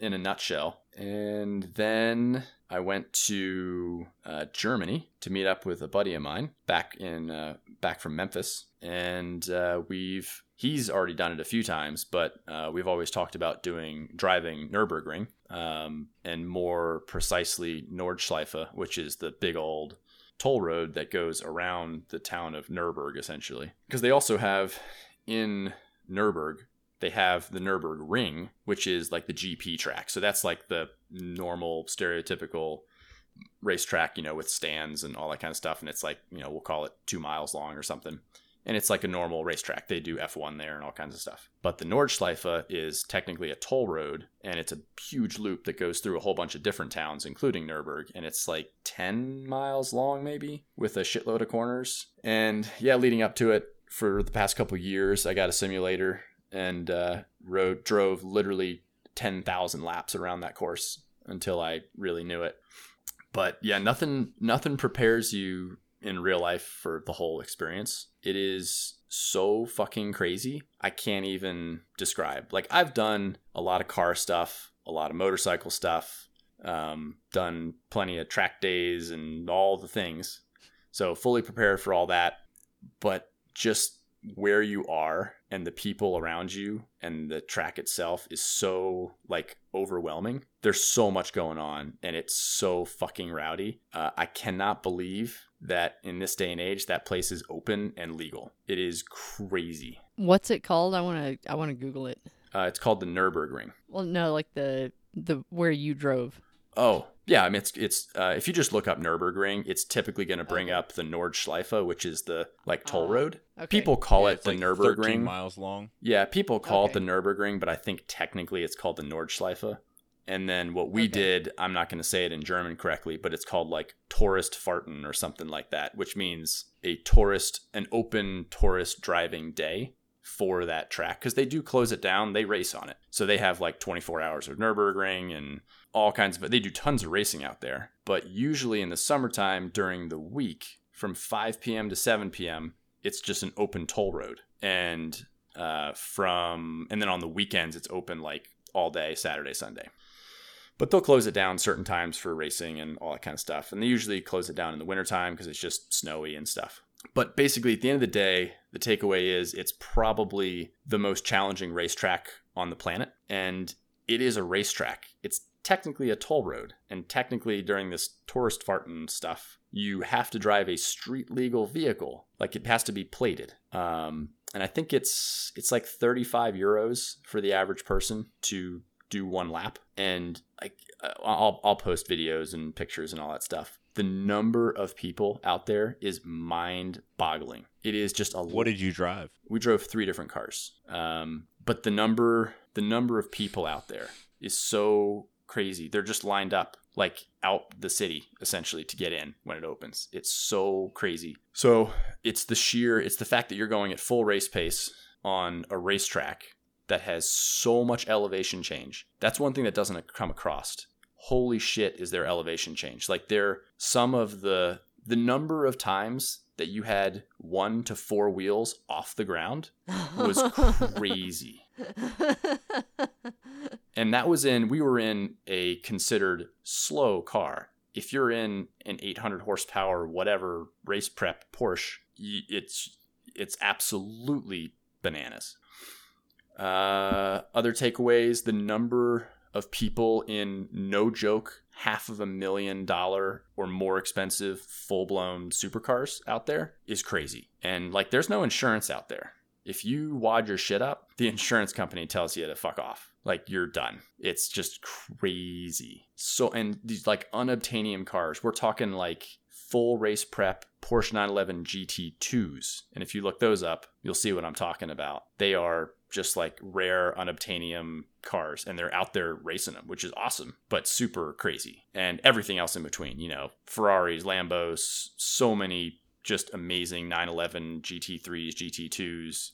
in a nutshell. And then i went to uh, germany to meet up with a buddy of mine back in uh, back from memphis. And uh, we've he's already done it a few times but uh, we've always talked about doing driving nürburgring um, and more precisely nordschleife which is the big old toll road that goes around the town of Nuremberg, essentially. Because they also have in Nuremberg, they have the Nuremberg Ring, which is like the GP track. So that's like the normal, stereotypical racetrack, you know, with stands and all that kind of stuff. And it's like, you know, we'll call it two miles long or something. And it's like a normal racetrack. They do F1 there and all kinds of stuff. But the Nordschleife is technically a toll road, and it's a huge loop that goes through a whole bunch of different towns, including Nuremberg. And it's like 10 miles long, maybe, with a shitload of corners. And yeah, leading up to it for the past couple years, I got a simulator and uh, rode, drove literally 10,000 laps around that course until I really knew it. But yeah, nothing nothing prepares you in real life for the whole experience. It is so fucking crazy. I can't even describe. Like I've done a lot of car stuff, a lot of motorcycle stuff, um, done plenty of track days and all the things. So fully prepared for all that. But just where you are and the people around you and the track itself is so like overwhelming. There's so much going on and it's so fucking rowdy. Uh, I cannot believe that in this day and age that place is open and legal. It is crazy. What's it called? I want to I want to Google it. Uh, it's called the Nurburgring. Well, no, like the the where you drove. Oh, yeah. I mean, it's it's uh, if you just look up Nurburgring, it's typically going to bring Okay. up the Nordschleife, which is the like toll Ah, road. okay. People call Yeah, it it's the like Nurburgring. 13 miles long. Yeah, people call it the Nurburgring, but I think technically it's called the Nordschleife. And then what we Okay. did, I'm not going to say it in German correctly, but it's called like Tourist farten or something like that, which means a tourist, an open tourist driving day for that track because they do close it down. They race on it. So they have like 24 hours of Nürburgring and all kinds of They do tons of racing out there. But usually in the summertime during the week from 5 p.m. to 7 p.m., it's just an open toll road. And uh, from, and then on the weekends, it's open like all day, Saturday, Sunday. But they'll close it down certain times for racing and all that kind of stuff. And they usually close it down in the wintertime because it's just snowy and stuff. But basically, at the end of the day, the takeaway is it's probably the most challenging racetrack on the planet, and it is a racetrack. It's technically a toll road, and technically during this tourist farting stuff, you have to drive a street legal vehicle. Like it has to be plated. Um, and I think it's it's like 35 euros for the average person to do one lap. And like uh, I'll I'll post videos and pictures and all that stuff. The number of people out there is mind-boggling. It is just a What did you drive? we drove three different cars um, but the number the number of people out there is so crazy they're just lined up like out the city essentially to get in when it opens it's so crazy so it's the sheer it's the fact that you're going at full race pace on a racetrack that has so much elevation change that's one thing that doesn't come across holy shit is their elevation change like they're some of the the number of times that you had one to four wheels off the ground was crazy. and that was in, we were in a considered slow car. If you're in an 800 horsepower, whatever race prep Porsche, it's, it's absolutely bananas. Uh, other takeaways the number of people in no joke half of a million dollar or more expensive full blown supercars out there is crazy. And like there's no insurance out there. If you wad your shit up, the insurance company tells you to fuck off. Like you're done. It's just crazy. So and these like unobtainium cars, we're talking like full race prep Porsche 911 GT2s. And if you look those up, you'll see what I'm talking about. They are just like rare unobtainium cars and they're out there racing them, which is awesome, but super crazy. And everything else in between, you know, Ferraris, Lambos, so many just amazing 911 GT3s, GT2s,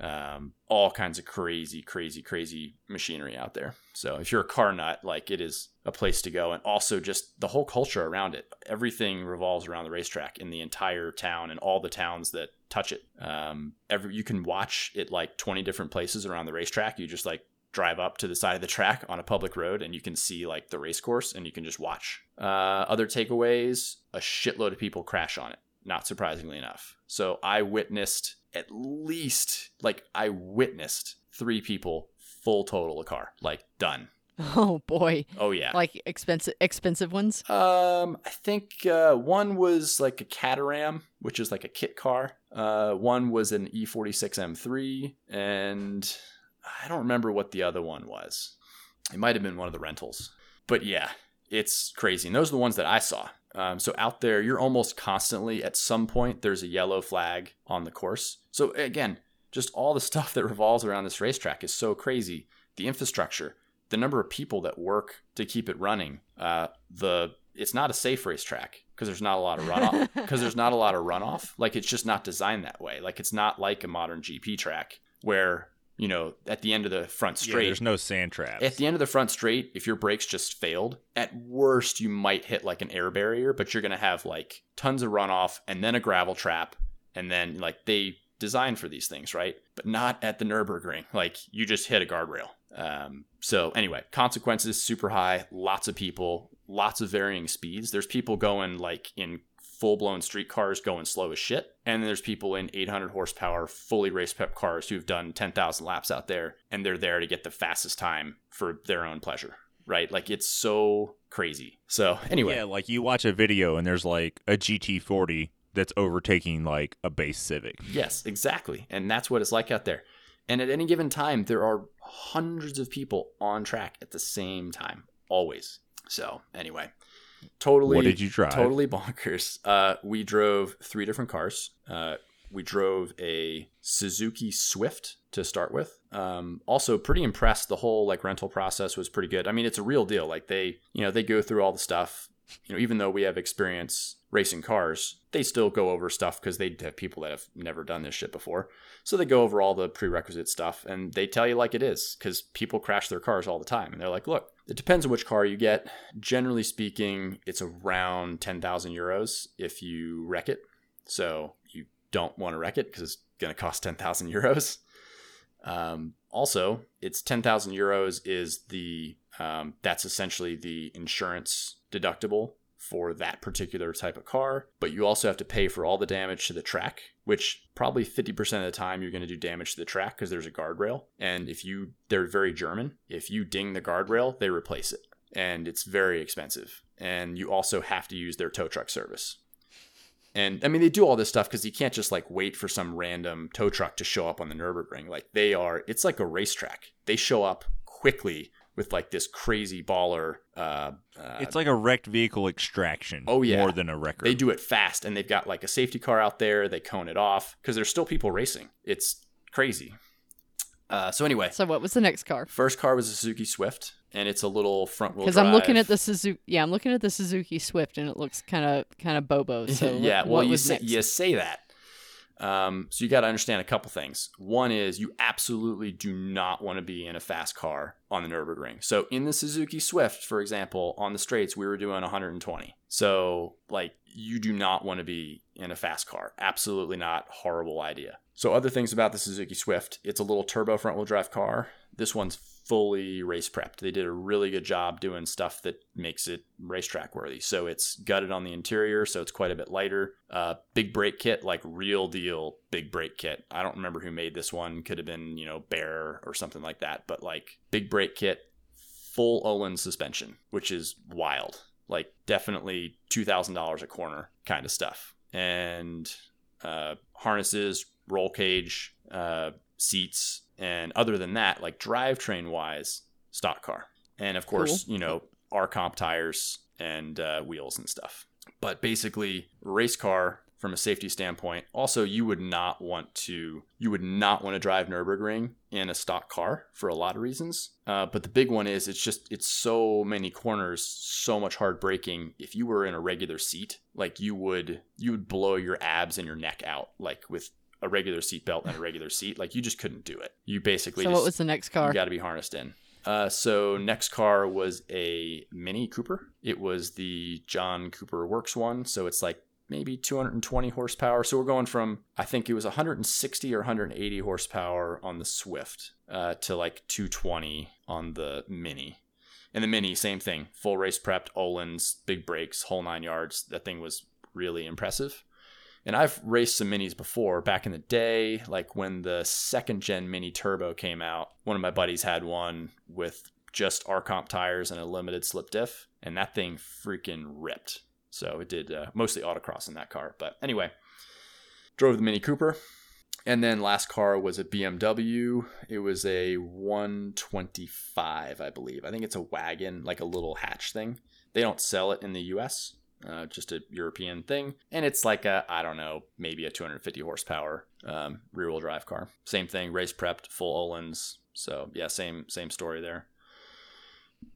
um, all kinds of crazy, crazy, crazy machinery out there. So if you're a car nut, like it is a place to go. And also just the whole culture around it. Everything revolves around the racetrack in the entire town and all the towns that touch it. Um, every you can watch it like 20 different places around the racetrack. You just like drive up to the side of the track on a public road and you can see like the race course and you can just watch. Uh, other takeaways: a shitload of people crash on it. Not surprisingly enough. So I witnessed at least like I witnessed three people full total a car like done. Oh boy. Oh yeah. Like expensive expensive ones? Um, I think uh, one was like a Caterham, which is like a kit car. Uh, one was an E46 M3, and I don't remember what the other one was. It might have been one of the rentals. But yeah, it's crazy. And those are the ones that I saw. Um, so out there, you're almost constantly at some point there's a yellow flag on the course. So again, just all the stuff that revolves around this racetrack is so crazy. The infrastructure, the number of people that work to keep it running. Uh, the it's not a safe racetrack because there's not a lot of runoff. Because there's not a lot of runoff. Like it's just not designed that way. Like it's not like a modern GP track where you know at the end of the front Yeah, straight. there's no sand traps. At the end of the front straight, if your brakes just failed, at worst you might hit like an air barrier, but you're gonna have like tons of runoff and then a gravel trap, and then like they designed for these things, right? But not at the Nurburgring. Like you just hit a guardrail. Um, so anyway, consequences super high. Lots of people, lots of varying speeds. There's people going like in full blown street cars going slow as shit. And then there's people in 800 horsepower, fully race prep cars who've done 10,000 laps out there and they're there to get the fastest time for their own pleasure, right? Like it's so crazy. So, anyway, Yeah, like you watch a video and there's like a GT40 that's overtaking like a base Civic. yes, exactly. And that's what it's like out there. And at any given time, there are hundreds of people on track at the same time, always. So, anyway, totally. What did you drive? Totally bonkers. Uh, we drove three different cars. Uh, we drove a Suzuki Swift to start with. Um, also, pretty impressed. The whole like rental process was pretty good. I mean, it's a real deal. Like they, you know, they go through all the stuff. You know, even though we have experience racing cars, they still go over stuff because they have people that have never done this shit before. So they go over all the prerequisite stuff and they tell you like it is because people crash their cars all the time. And they're like, look, it depends on which car you get. Generally speaking, it's around 10,000 euros if you wreck it. So you don't want to wreck it because it's going to cost 10,000 euros. Um, also, it's 10,000 euros is the, um, that's essentially the insurance deductible for that particular type of car, but you also have to pay for all the damage to the track, which probably 50% of the time you're going to do damage to the track because there's a guardrail. And if you, they're very German, if you ding the guardrail, they replace it. And it's very expensive. And you also have to use their tow truck service. And I mean, they do all this stuff because you can't just like wait for some random tow truck to show up on the Nürburgring. Like they are, it's like a racetrack. They show up quickly with like this crazy baller. Uh, uh, It's like a wrecked vehicle extraction. Oh, yeah. more than a wrecker. they do it fast, and they've got like a safety car out there. They cone it off because there's still people racing. It's crazy. Uh, so anyway, So what was the next car? first car was a Suzuki Swift, and it's a little front wheel. Because I'm looking at the Suzuki. Yeah, I'm looking at the Suzuki Swift, and it looks kind of kind of bobo. So yeah, what, well, what you was say, next? you say that. Um, so you got to understand a couple things. One is you absolutely do not want to be in a fast car on the Nurburgring. So in the Suzuki Swift, for example, on the straights we were doing 120. So like you do not want to be in a fast car. Absolutely not. Horrible idea. So other things about the Suzuki Swift, it's a little turbo front wheel drive car. This one's fully race prepped. They did a really good job doing stuff that makes it racetrack worthy. So it's gutted on the interior, so it's quite a bit lighter. Uh, big brake kit, like real deal big brake kit. I don't remember who made this one. Could have been you know Baer or something like that. But like big brake kit, full Öhlins suspension, which is wild. Like definitely two thousand dollars a corner kind of stuff. And uh, harnesses, roll cage, uh, seats, and other than that, like drivetrain wise, stock car. And of course, you know, R comp tires and uh, wheels and stuff. But basically, race car from a safety standpoint. Also, you would not want to you would not want to drive Nurburgring in a stock car for a lot of reasons. Uh, but the big one is it's just it's so many corners, so much hard braking. If you were in a regular seat, like you would you would blow your abs and your neck out, like with a regular seat belt and a regular seat. Like you just couldn't do it. You basically so just, what was the next car? you got to be harnessed in. Uh, so next car was a Mini Cooper. It was the John Cooper Works one. So it's like maybe 220 horsepower. So we're going from I think it was 160 or 180 horsepower on the Swift uh, to like 220 on the Mini. And the Mini, same thing, full race prepped, Öhlins, big brakes, whole nine yards. That thing was really impressive. And I've raced some minis before back in the day, like when the second gen mini turbo came out. One of my buddies had one with just R comp tires and a limited slip diff, and that thing freaking ripped. So it did uh, mostly autocross in that car. But anyway, drove the Mini Cooper. And then last car was a BMW. It was a 125, I believe. I think it's a wagon, like a little hatch thing. They don't sell it in the US, uh, just a European thing. And it's like a, I don't know, maybe a 250 horsepower um, rear wheel drive car. Same thing, race prepped, full Öhlins. So yeah, same same story there.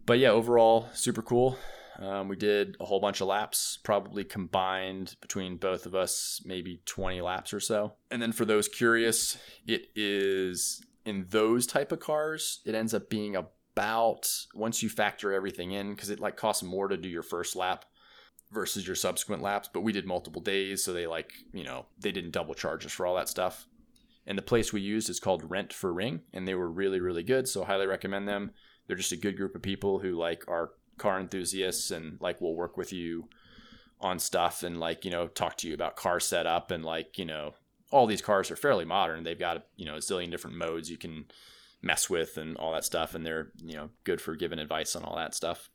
But yeah, overall, super cool. Um, we did a whole bunch of laps, probably combined between both of us, maybe 20 laps or so. And then for those curious, it is in those type of cars, it ends up being about once you factor everything in, because it like costs more to do your first lap versus your subsequent laps. But we did multiple days, so they like, you know, they didn't double charge us for all that stuff. And the place we used is called Rent4Ring, and they were really, really good. So highly recommend them. They're just a good group of people who like are car enthusiasts and like will work with you on stuff and like you know talk to you about car setup and like you know all these cars are fairly modern they've got you know a zillion different modes you can mess with and all that stuff and they're you know good for giving advice on all that stuff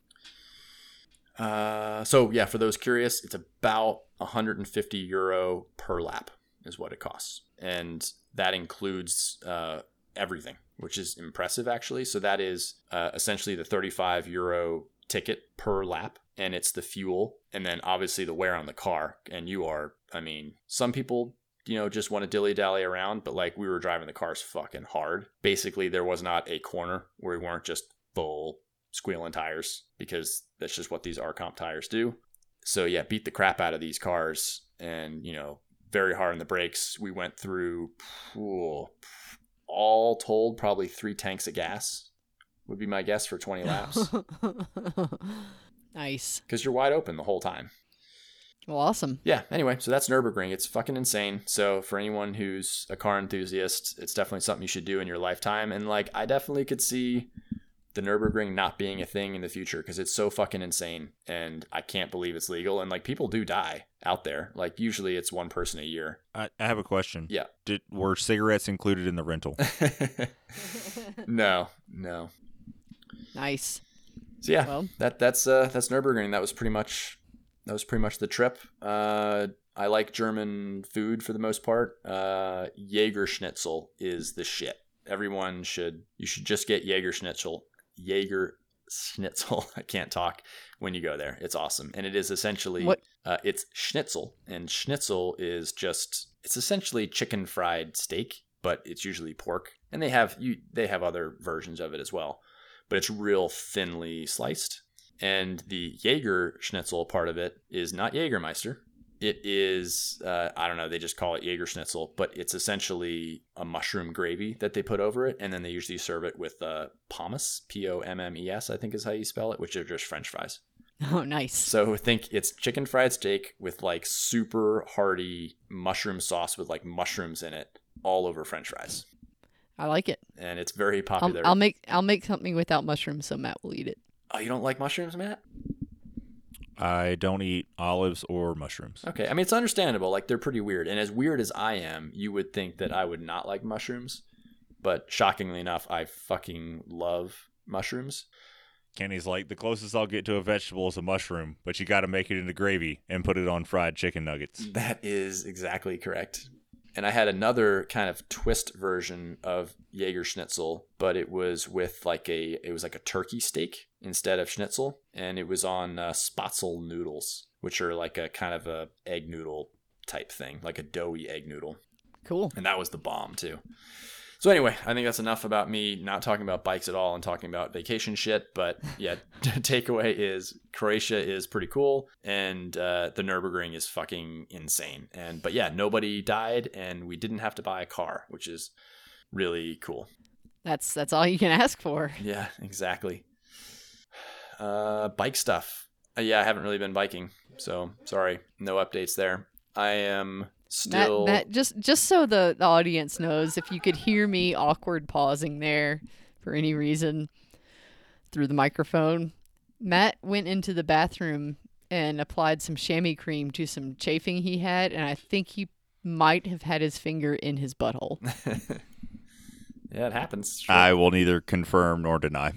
uh, so yeah for those curious it's about 150 euro per lap is what it costs. And that includes uh, everything which is impressive actually. So that is uh, essentially the 35 euro ticket per lap and it's the fuel and then obviously the wear on the car. And you are i mean some people you know just want to dilly dally around but like we were driving the cars fucking hard. Basically there was not a corner where we weren't just full squealing tires because that's just what these r comp tires do so yeah beat the crap out of these cars and you know very hard on the brakes we went through oh, all told probably three tanks of gas would be my guess for 20 laps nice. because you're wide open the whole time. Well, awesome. Yeah, anyway, so that's Nürburgring. It's fucking insane. So for anyone who's a car enthusiast, it's definitely something you should do in your lifetime. And like, I definitely could see the Nurburgring not being a thing in the future because it's so fucking insane and I can't believe it's legal and like people do die out there. Like usually it's one person a year. I, I have a question. Yeah. Did were cigarettes included in the rental? no, no. Nice. So yeah, Well, that that's uh that's Nurburgring. That was pretty much that was pretty much the trip. Uh, I like German food for the most part. Uh, Jaeger Schnitzel is the shit. Everyone should you should just get Jaeger Schnitzel. Jaeger Schnitzel. I can't talk when you go there. It's awesome, and it is essentially Uh, it's Schnitzel, and Schnitzel is just it's essentially chicken fried steak, but it's usually pork, and they have you they have other versions of it as well, but it's real thinly sliced. And the Jaeger Schnitzel part of it is not Jägermeister. It is uh, I don't know. They just call it Jaeger Schnitzel, but it's essentially a mushroom gravy that they put over it, and then they usually serve it with uh, pommes, P O M M E S, I think is how you spell it, which are just French fries. oh, nice. So think it's chicken fried steak with like super hearty mushroom sauce with like mushrooms in it all over French fries, I like it. and it's very I'll, popular. I'll make I'll make something without mushrooms so Matt will eat it. oh, you don't like mushrooms, Matt? I don't eat olives or mushrooms. Okay, I mean it's understandable. Like they're pretty weird, and as weird as I am, you would think that I would not like mushrooms, but shockingly enough, I fucking love mushrooms. Kenny's like the closest I'll get to a vegetable is a mushroom, but you got to make it into gravy and put it on fried chicken nuggets. That is exactly correct. And I had another kind of twist version of Jaeger Schnitzel, but it was with like a it was like a turkey steak instead of schnitzel, and it was on uh, spatzel noodles, which are like a kind of a egg noodle type thing, like a doughy egg noodle, Cool. and that was the bomb too. So anyway, I think that's enough about me not talking about bikes at all and talking about vacation shit. But yeah, takeaway is Croatia is pretty cool, and uh, the Nurburgring is fucking insane. And but yeah, nobody died, and we didn't have to buy a car, which is really cool. That's that's all you can ask for. Yeah, exactly. Uh, bike stuff. Uh, yeah, I haven't really been biking, so sorry, no updates there. I am Matt, still. Matt, just just so the, the audience knows, if you could hear me awkward pausing there for any reason through the microphone, Matt went into the bathroom and applied some chamois cream to some chafing he had, and I think he might have had his finger in his butthole. yeah, it happens. Sure. I will neither confirm nor deny.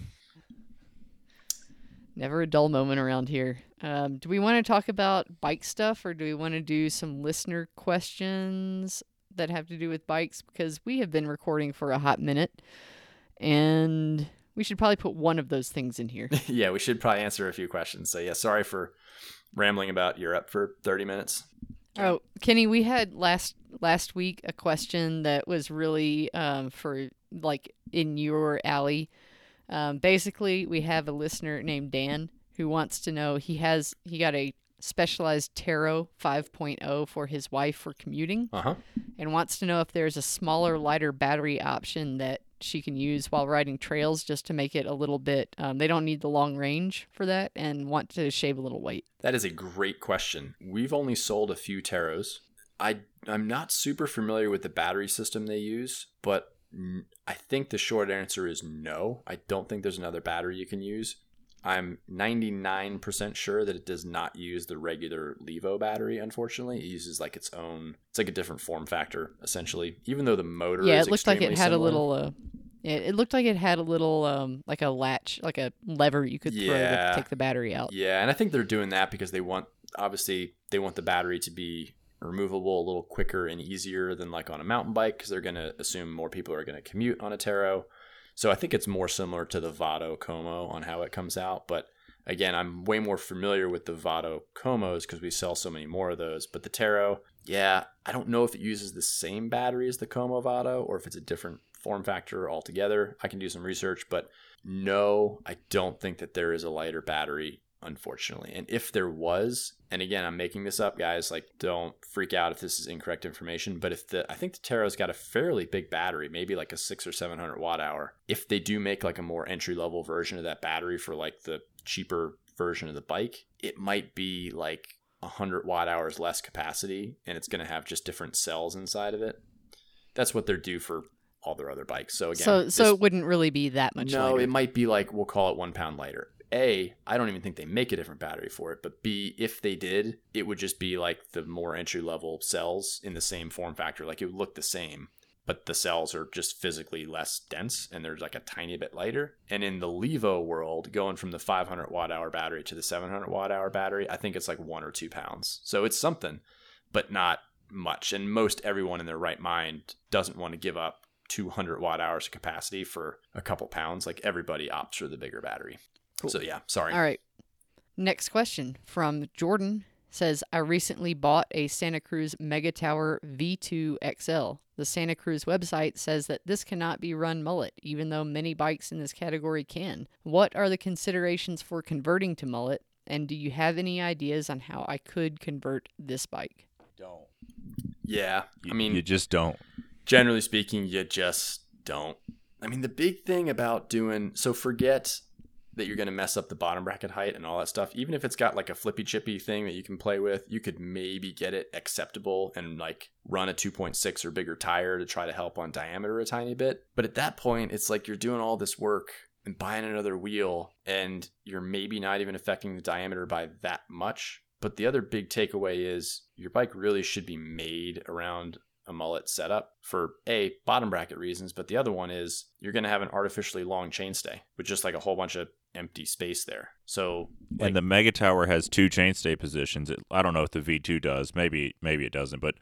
Never a dull moment around here. Um, do we want to talk about bike stuff or do we want to do some listener questions that have to do with bikes? Because we have been recording for a hot minute and we should probably put one of those things in here. yeah, we should probably answer a few questions. So yeah, sorry for rambling about Europe for 30 minutes. oh, Kenny, we had last last week a question that was really um, for like in your alley. Um, basically, we have a listener named Dan who wants to know he has he got a Specialized Tero 5.0 for his wife for commuting Uh huh. and wants to know if there's a smaller, lighter battery option that she can use while riding trails just to make it a little bit. Um, they don't need the long range for that and want to shave a little weight. That is a great question. We've only sold a few Teros. I I'm not super familiar with the battery system they use, but I think the short answer is no. I don't think there's another battery you can use. I'm 99% sure that it does not use the regular Levo battery, unfortunately. It uses like its own, it's like a different form factor, essentially. Even though the motor yeah, is it looked like it had a little. Uh, yeah, it looked like it had a little um like a latch, like a lever you could throw Yeah. to take the battery out. Yeah, and I think they're doing that because they want obviously they want the battery to be removable a little quicker and easier than like on a mountain bike because they're going to assume more people are going to commute on a Tero. So I think it's more similar to the Vado Como on how it comes out, but again, I'm way more familiar with the Vado Comos because we sell so many more of those, but the Tero, yeah, I don't know if it uses the same battery as the Como Vado or if it's a different form factor altogether. I can do some research, but no, I don't think that there is a lighter battery, unfortunately. And if there was, and again, I'm making this up, guys, like don't freak out if this is incorrect information, but if the I think the Tero's got a fairly big battery, maybe like a six or seven hundred watt hour. If they do make like a more entry level version of that battery for like the cheaper version of the bike, it might be like 100 watt hours less capacity and it's going to have just different cells inside of it. That's what they're due for all their other bikes. So again, so so this- it wouldn't really be that much. no, lighter. it might be like we'll call it one pound lighter. A, I don't even think they make a different battery for it. But B, if they did, it would just be like the more entry level cells in the same form factor. Like it would look the same, but the cells are just physically less dense and they're like a tiny bit lighter. And in the Levo world, going from the 500 watt hour battery to the 700 watt hour battery, I think it's like one or two pounds. So it's something, but not much. And most everyone in their right mind doesn't want to give up 200 watt hours of capacity for a couple pounds. Like everybody opts for the bigger battery. So yeah, sorry. All right. Next question from Jordan says I recently bought a Santa Cruz Megatower V2 XL. The Santa Cruz website says that this cannot be run mullet, even though many bikes in this category can. What are the considerations for converting to mullet? And do you have any ideas on how I could convert this bike? Don't. Yeah, You, I mean, you just don't. generally speaking, you just don't. I mean, the big thing about doing so forget that you're going to mess up the bottom bracket height and all that stuff. Even if it's got like a flippy chippy thing that you can play with, you could maybe get it acceptable and like run a 2.6 or bigger tire to try to help on diameter a tiny bit. But at that point, it's like you're doing all this work and buying another wheel and you're maybe not even affecting the diameter by that much. But the other big takeaway is your bike really should be made around a mullet setup for a bottom bracket reasons, but the other one is you're going to have an artificially long chainstay with just like a whole bunch of empty space there. So like, and the Megatower has two chainstay positions. It, I don't know if the V2 does. Maybe maybe it doesn't, but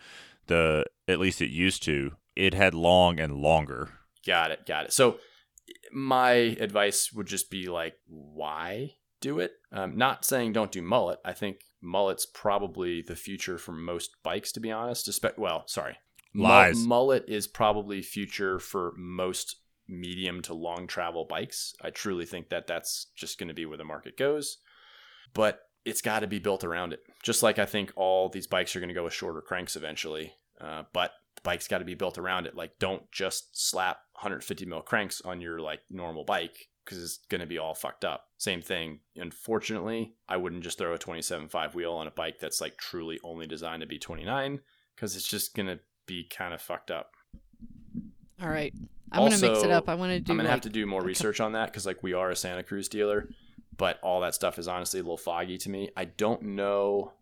the at least it used to. It had long and longer. got it, got it. So my advice would just be like, why do it? Um, not saying don't do mullet. I think mullet's probably the future for most bikes, to be honest. Espe- well, sorry, Lies. mullet is probably future for most medium to long travel bikes. I truly think that that's just going to be where the market goes. But it's got to be built around it. Just like I think all these bikes are going to go with shorter cranks eventually. Uh, but the bike's got to be built around it. Like, don't just slap 150 mil cranks on your like normal bike because it's going to be all fucked up. Same thing. Unfortunately, I wouldn't just throw a 27.5 wheel on a bike that's like truly only designed to be 29 because it's just going to be kind of fucked up. All right. I'm going to mix it up. I want to do I'm gonna like, have to do more research on that because like we are a Santa Cruz dealer, but all that stuff is honestly a little foggy to me. I don't know.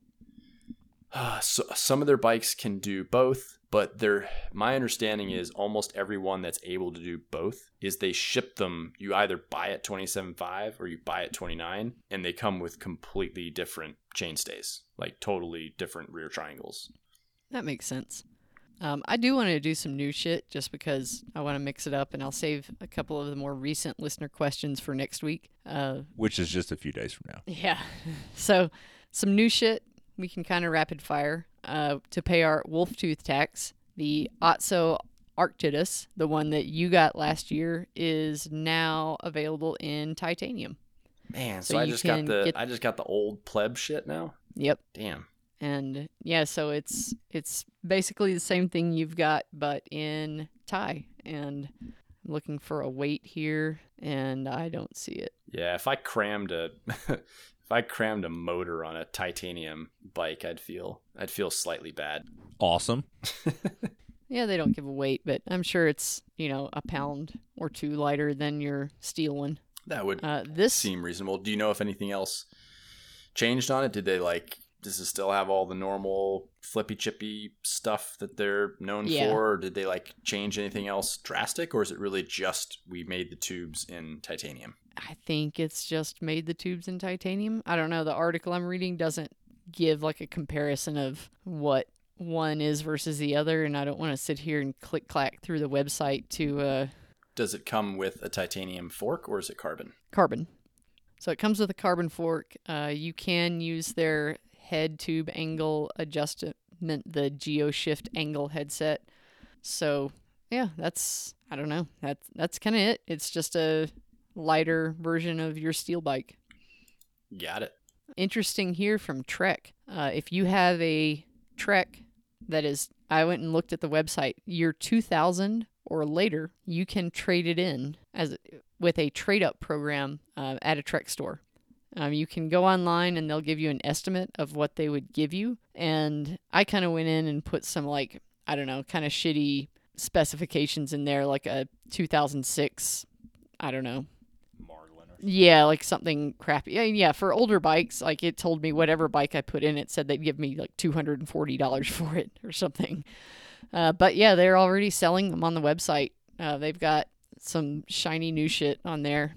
so, some of their bikes can do both, but they're my understanding is almost everyone that's able to do both is they ship them. You either buy it 27.5 or you buy it 29, and they come with completely different chainstays, like totally different rear triangles. That makes sense. Um, I do want to do some new shit just because I want to mix it up, and I'll save a couple of the more recent listener questions for next week. Uh, which is just a few days from now. yeah. So, some new shit we can kind of rapid fire uh, to pay our Wolf Tooth tax. The Otso Arctodus, the one that you got last year, is now available in titanium. Man, So so, I you just got the get- I just got the old pleb shit now. Yep. Damn. And yeah so it's it's basically the same thing you've got but in tie and i'm looking for a weight here and i don't see it Yeah, if I crammed a if I crammed a motor on a titanium bike, I'd feel I'd feel slightly bad. Awesome. yeah they don't give a weight but i'm sure it's you know a pound or two lighter than your steel one That would uh, this seem reasonable. Do you know if anything else changed on it? Did they like does it still have all the normal flippy chippy stuff that they're known Yeah. for? Or did they like change anything else drastic or is it really just we made the tubes in titanium? i think it's just made the tubes in titanium i don't know the article i'm reading doesn't give like a comparison of what one is versus the other and i don't want to sit here and click clack through the website to uh Does it come with a titanium fork or is it carbon? carbon. So it comes with a carbon fork. Uh, you can use their head tube angle adjustment, the GeoShift angle headset. So yeah, that's I don't know. That's that's kind of it. It's just a lighter version of your steel bike. Got it. Interesting here from Trek. Uh, if you have a Trek that is, I went and looked at the website, year 2000 or later, you can trade it in as with a trade up program uh, at a Trek store. Um, you can go online and they'll give you an estimate of what they would give you. And I kind of went in and put some like I don't know, kind of shitty specifications in there, like a 2006. I don't know. Marlin or Yeah, like something crappy. Yeah, yeah, for older bikes, like it told me whatever bike I put in it said they'd give me like two hundred and forty dollars for it or something. Uh, but yeah, they're already selling them on the website. Uh, they've got some shiny new shit on there.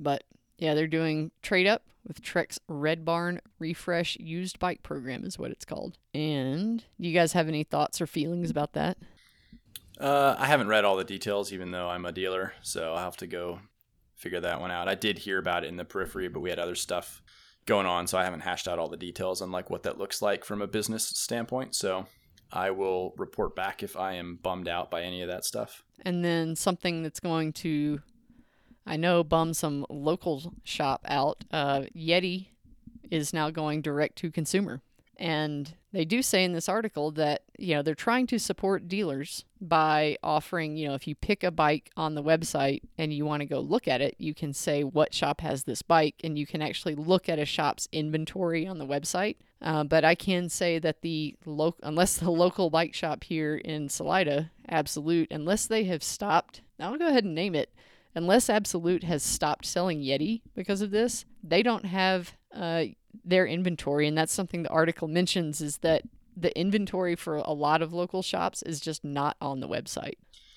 But yeah, they're doing trade up with Trek's Red Barn Refresh Used Bike Program is what it's called. And do you guys have any thoughts or feelings about that? Uh, I haven't read all the details, even though I'm a dealer, so I'll have to go figure that one out. I did hear about it in the periphery, but we had other stuff going on, so I haven't hashed out all the details on like what that looks like from a business standpoint. So I will report back if I am bummed out by any of that stuff. And then something that's going to, I know, bum some local shop out. Uh, Yeti is now going direct to consumer. And they do say in this article that, you know, they're trying to support dealers by offering, you know, if you pick a bike on the website and you want to go look at it, you can say what shop has this bike and you can actually look at a shop's inventory on the website. Uh, but I can say that the local, unless the local bike shop here in Salida, Absolute, unless they have stopped, I'll go ahead and name it, unless Absolute has stopped selling Yeti because of this, they don't have uh, their inventory, and that's something the article mentions is that the inventory for a lot of local shops is just not on the website.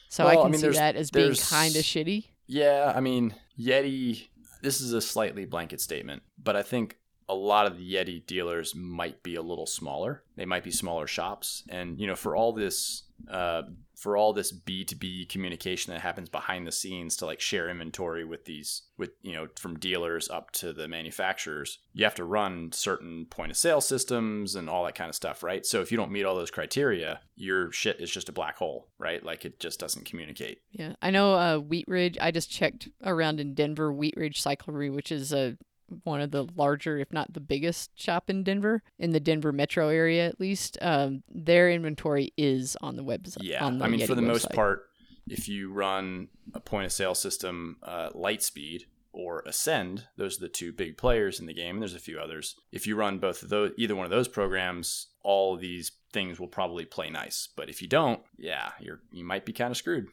So I Well, I can mean, see that as being kind of shitty. Yeah, I mean, Yeti, this is a slightly blanket statement, but I think a lot of the Yeti dealers might be a little smaller. They might be smaller shops. And, you know, for all this, uh, for all this B2B communication that happens behind the scenes to like share inventory with these, with, you know, from dealers up to the manufacturers, you have to run certain point of sale systems and all that kind of stuff, right? So if you don't meet all those criteria, your shit is just a black hole, right? Like it just doesn't communicate. Yeah, I know uh, Wheat Ridge. I just checked around in Denver, Wheat Ridge Cyclery, which is a one of the larger, if not the biggest shop in Denver, in the Denver metro area at least. Um, their inventory is on the website. Yeah, on the I mean, Yeti for the most part, if you run a point of sale system, uh, Lightspeed or Ascend, those are the two big players in the game, and there's a few others. If you run both of those, either one of those programs, all of these things will probably play nice. But if you don't, yeah, you're you might be kind of screwed.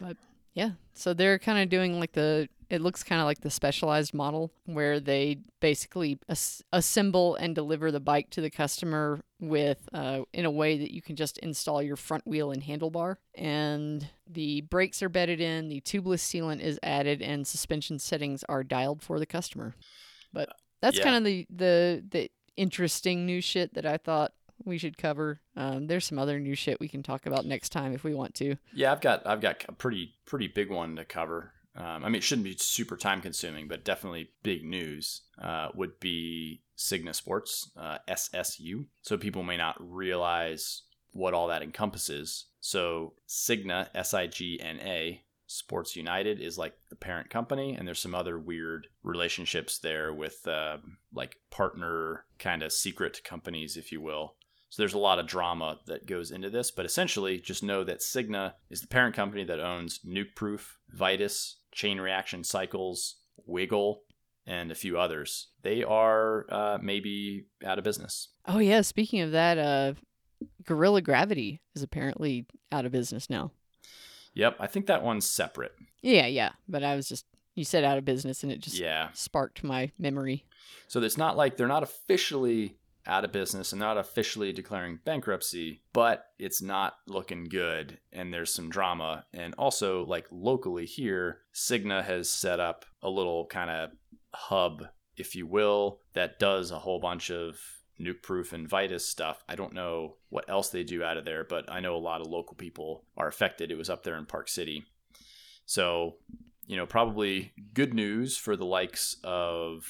But yeah. So they're kind of doing like the it looks kind of like the specialized model where they basically as- assemble and deliver the bike to the customer with uh, in a way that you can just install your front wheel and handlebar and the brakes are bedded in the tubeless sealant is added and suspension settings are dialed for the customer but that's Yeah. kind of the the the interesting new shit that i thought we should cover um, there's some other new shit we can talk about next time if we want to Yeah, I've got I've got a pretty pretty big one to cover. Um, I mean, it shouldn't be super time consuming, but definitely big news uh, would be Signa Sports uh, SSU. So people may not realize what all that encompasses. So Signa S I G N A Sports United is like the parent company, and there's some other weird relationships there with uh, like partner kind of secret companies, if you will. So there's a lot of drama that goes into this, but essentially just know that Signa is the parent company that owns Nukeproof, Vitus, Chain Reaction Cycles, Wiggle, and a few others. They are uh, maybe out of business. Oh yeah, speaking of that, uh Gorilla Gravity is apparently out of business now. Yep, I think that one's separate. Yeah, yeah, but I was just you said out of business and it just Yeah. sparked my memory. So it's not like they're not officially out of business and not officially declaring bankruptcy, but it's not looking good and there's some drama. And also, like locally here, Signa has set up a little kind of hub, if you will, that does a whole bunch of Nukeproof and Vitus stuff. I don't know what else they do out of there, but I know a lot of local people are affected. It was up there in Park City. So, you know, probably good news for the likes of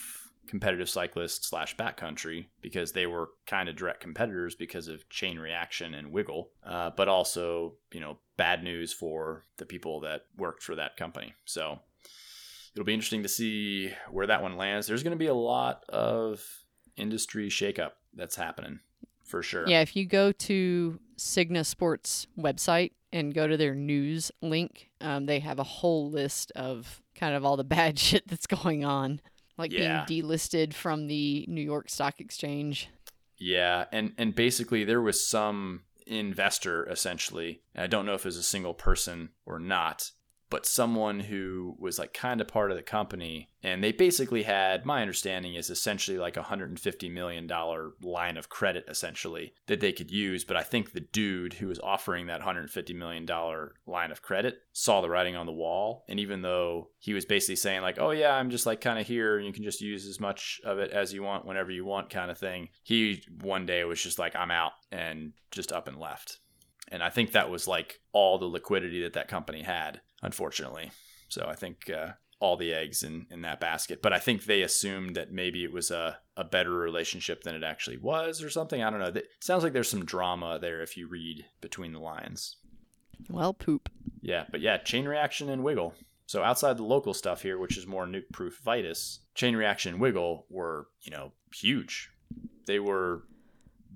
competitive cyclists slash backcountry because they were kind of direct competitors because of chain reaction and wiggle uh, but also you know bad news for the people that worked for that company. So it'll be interesting to see where that one lands. There's going to be a lot of industry shakeup that's happening for sure. Yeah, if you go to Signa Sports website and go to their news link, um, they have a whole list of kind of all the bad shit that's going on, like Yeah. being delisted from the New York Stock Exchange. Yeah, and and basically there was some investor essentially. And I don't know if it was a single person or not, but someone who was like kind of part of the company and they basically had my understanding is essentially like a 150 million dollar line of credit essentially that they could use but i think the dude who was offering that 150 million dollar line of credit saw the writing on the wall and even though he was basically saying like oh yeah i'm just like kind of here and you can just use as much of it as you want whenever you want kind of thing he one day was just like i'm out and just up and left. And I think that was like all the liquidity that that company had, unfortunately. So I think uh, all the eggs in, in that basket. But I think they assumed that maybe it was a, a better relationship than it actually was or something. I don't know. It sounds like there's some drama there if you read between the lines. Well, poop. Yeah, but yeah, chain reaction and wiggle. So outside the local stuff here, which is more Nukeproof Vitus, chain reaction and wiggle were, you know, huge. They were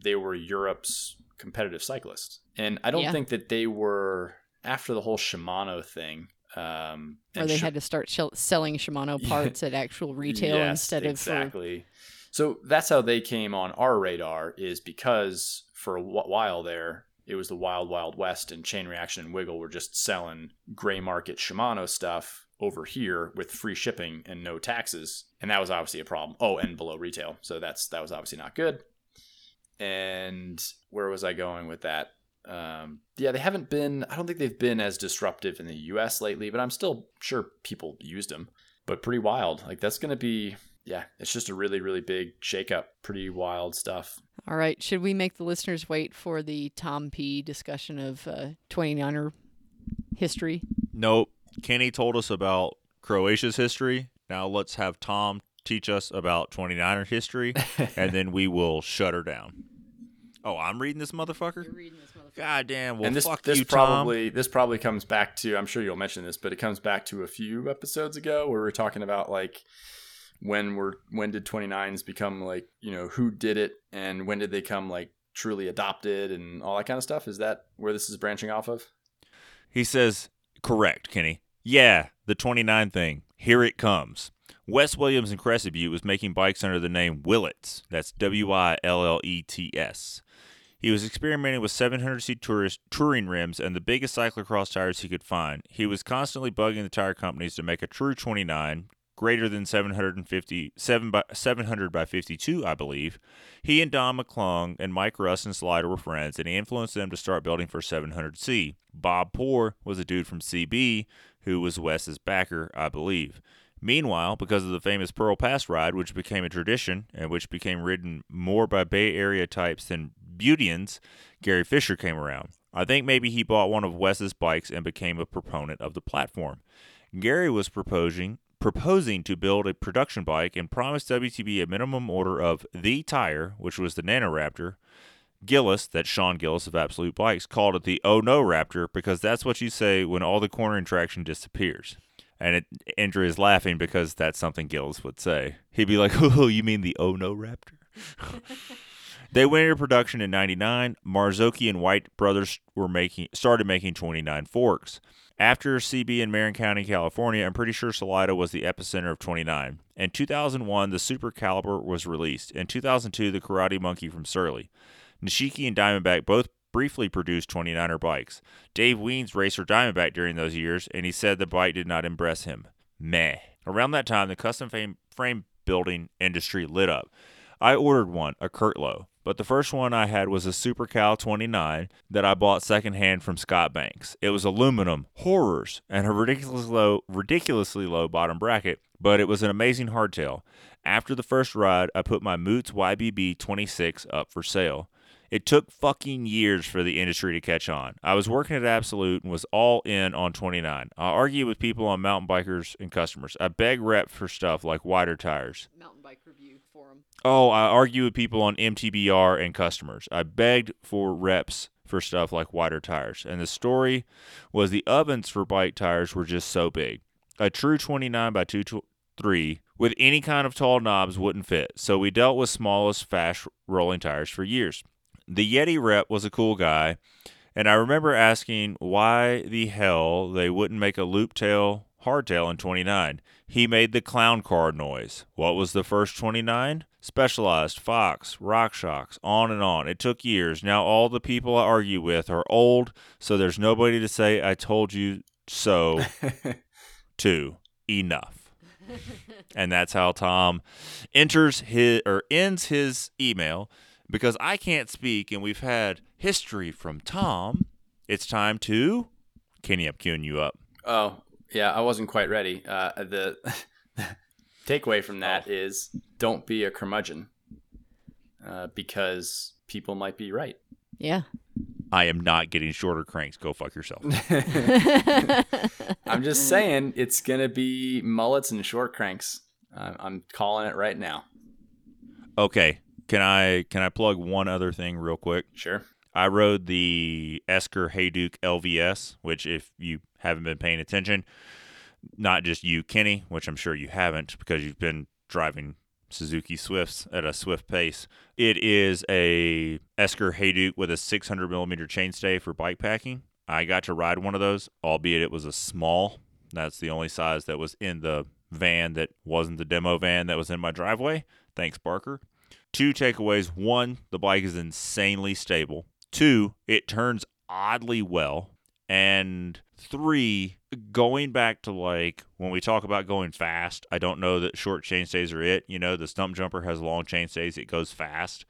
they were Europe's competitive cyclists. And I don't Yeah. think that they were after the whole Shimano thing. Um, Or they Shi- had to start shell selling Shimano parts at actual retail Yes, instead of for exactly. So that's how they came on our radar is because for a wh- while there it was the wild wild west and chain reaction and wiggle were just selling gray market Shimano stuff over here with free shipping and no taxes and that was obviously a problem. Oh, and below retail. So that's that was obviously not good. And where was I going with that? Um, yeah, they haven't been. I don't think they've been as disruptive in the U.S. lately, but I'm still sure people used them. But pretty wild. Like that's gonna be. Yeah, it's just a really, really big shakeup. Pretty wild stuff. All right, should we make the listeners wait for the Tom P discussion of uh, 29er history? Nope. Kenny told us about Croatia's history. Now let's have Tom teach us about 29er history, and then we will shut her down. Oh, I'm reading this motherfucker? reading this motherfucker. God damn. Well, and this fuck this you, Tom. probably this probably comes back to. I'm sure you'll mention this, but it comes back to a few episodes ago where we are talking about like when were when did 29s become like you know who did it and when did they come like truly adopted and all that kind of stuff. Is that where this is branching off of? He says, correct, Kenny. Yeah, the 29 thing. Here it comes. Wes Williams in Crested Butte was making bikes under the name Willets. That's W I L L E T S. He was experimenting with 700C tourist, touring rims and the biggest cyclocross tires he could find. He was constantly bugging the tire companies to make a true 29, greater than 750, 7 by, 700 by 52, I believe. He and Don McClung and Mike Russ and Slider were friends, and he influenced them to start building for 700C. Bob Poor was a dude from CB who was Wes's backer, I believe. Meanwhile, because of the famous Pearl Pass ride, which became a tradition and which became ridden more by Bay Area types than Beautians, Gary Fisher came around. I think maybe he bought one of Wes's bikes and became a proponent of the platform. Gary was proposing proposing to build a production bike and promised WTB a minimum order of the tire, which was the Nanoraptor. Gillis, that's Sean Gillis of Absolute Bikes, called it the Oh No Raptor because that's what you say when all the cornering traction disappears. And it, Andrew is laughing because that's something Gillis would say. He'd be like, "Oh, you mean the Oh No Raptor?" they went into production in '99. Marzocchi and White brothers were making started making 29 forks. After CB in Marin County, California, I'm pretty sure Salida was the epicenter of 29. In 2001, the Super Caliber was released. In 2002, the Karate Monkey from Surly. Nishiki and Diamondback both briefly produced 29er bikes. Dave Wiens raced for Diamondback during those years, and he said the bike did not impress him. Meh. Around that time, the custom frame, building industry lit up. I ordered one, a Curtlo, but the first one I had was a Super Cal 29 that I bought secondhand from Scott Banks. It was aluminum, horrors, and a ridiculously low, ridiculously low bottom bracket, but it was an amazing hardtail. After the first ride, I put my Moots YBB 26 up for sale. It took fucking years for the industry to catch on. I was working at Absolute and was all in on 29. I argued with people on mountain bikers and customers. I beg rep for stuff like wider tires. Mountain bike review forum. Oh, I argued with people on MTBR and customers. I begged for reps for stuff like wider tires. And the story was the ovens for bike tires were just so big. A true 29 by 23 with any kind of tall knobs wouldn't fit. So we dealt with smallest fast rolling tires for years. The Yeti rep was a cool guy, and I remember asking why the hell they wouldn't make a loop tail Hardtail in 29. He made the clown car noise. What was the first 29? Specialized, Fox, RockShox, on and on. It took years. Now all the people I argue with are old, so there's nobody to say I told you so to. Enough. and that's how Tom enters his or ends his email because I can't speak and we've had history from Tom. It's time to Kenny, I'm queuing you up. Oh, yeah, I wasn't quite ready. Uh, the takeaway from that is don't be a curmudgeon uh, because people might be right. Yeah. I am not getting shorter cranks. Go fuck yourself. I'm just saying it's gonna be mullets and short cranks. Uh, I'm calling it right now. okay, can I can I plug one other thing real quick? Sure. I rode the Esker Hayduke LVS, which if you haven't been paying attention, not just you, Kenny, which I'm sure you haven't because you've been driving Suzuki Swifts at a swift pace. It is a Esker Hayduke with a 600 millimeter chainstay for bike packing. I got to ride one of those, albeit it was a small. That's the only size that was in the van that wasn't the demo van that was in my driveway. Thanks, Barker. Two takeaways. One, the bike is insanely stable. Two, it turns oddly well. And three, going back to like when we talk about going fast, I don't know that short chainstays are it. You know, the Stumpjumper has long chainstays, it goes fast.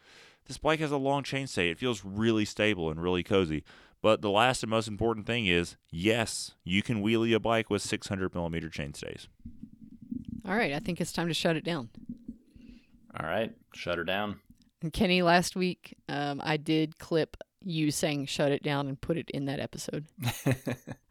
This bike has a long chainstay. It feels really stable and really cozy. But the last and most important thing is yes, you can wheelie a bike with 600 millimeter chainstays. All right. I think it's time to shut it down. All right. Shut her down. And Kenny, last week, um, I did clip you saying shut it down and put it in that episode.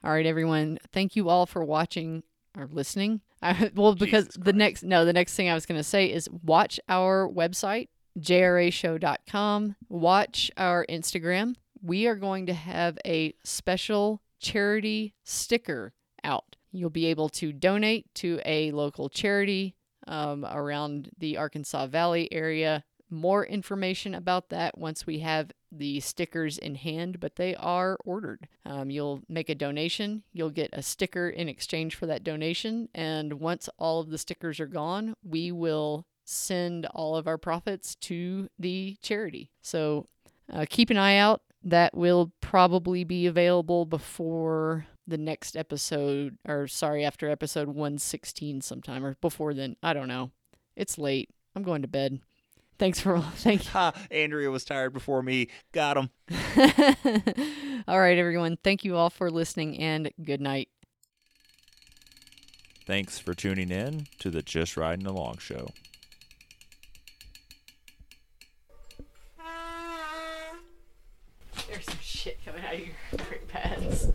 all right, everyone. Thank you all for watching or listening. I, well, because the next, no, the next thing I was going to say is watch our website, jrashow.com. Watch our Instagram. We are going to have a special charity sticker out. You'll be able to donate to a local charity um, around the Arkansas Valley area. More information about that once we have the stickers in hand, but they are ordered. Um, you'll make a donation, you'll get a sticker in exchange for that donation, and once all of the stickers are gone, we will send all of our profits to the charity. So uh, keep an eye out. That will probably be available before the next episode, or sorry, after episode 116 sometime, or before then. I don't know. It's late. I'm going to bed. Thanks for all. thank Ha! Andrea was tired before me. Got him. all right, everyone. Thank you all for listening, and good night. Thanks for tuning in to the Just Riding Along show. There's some shit coming out of your brake pads.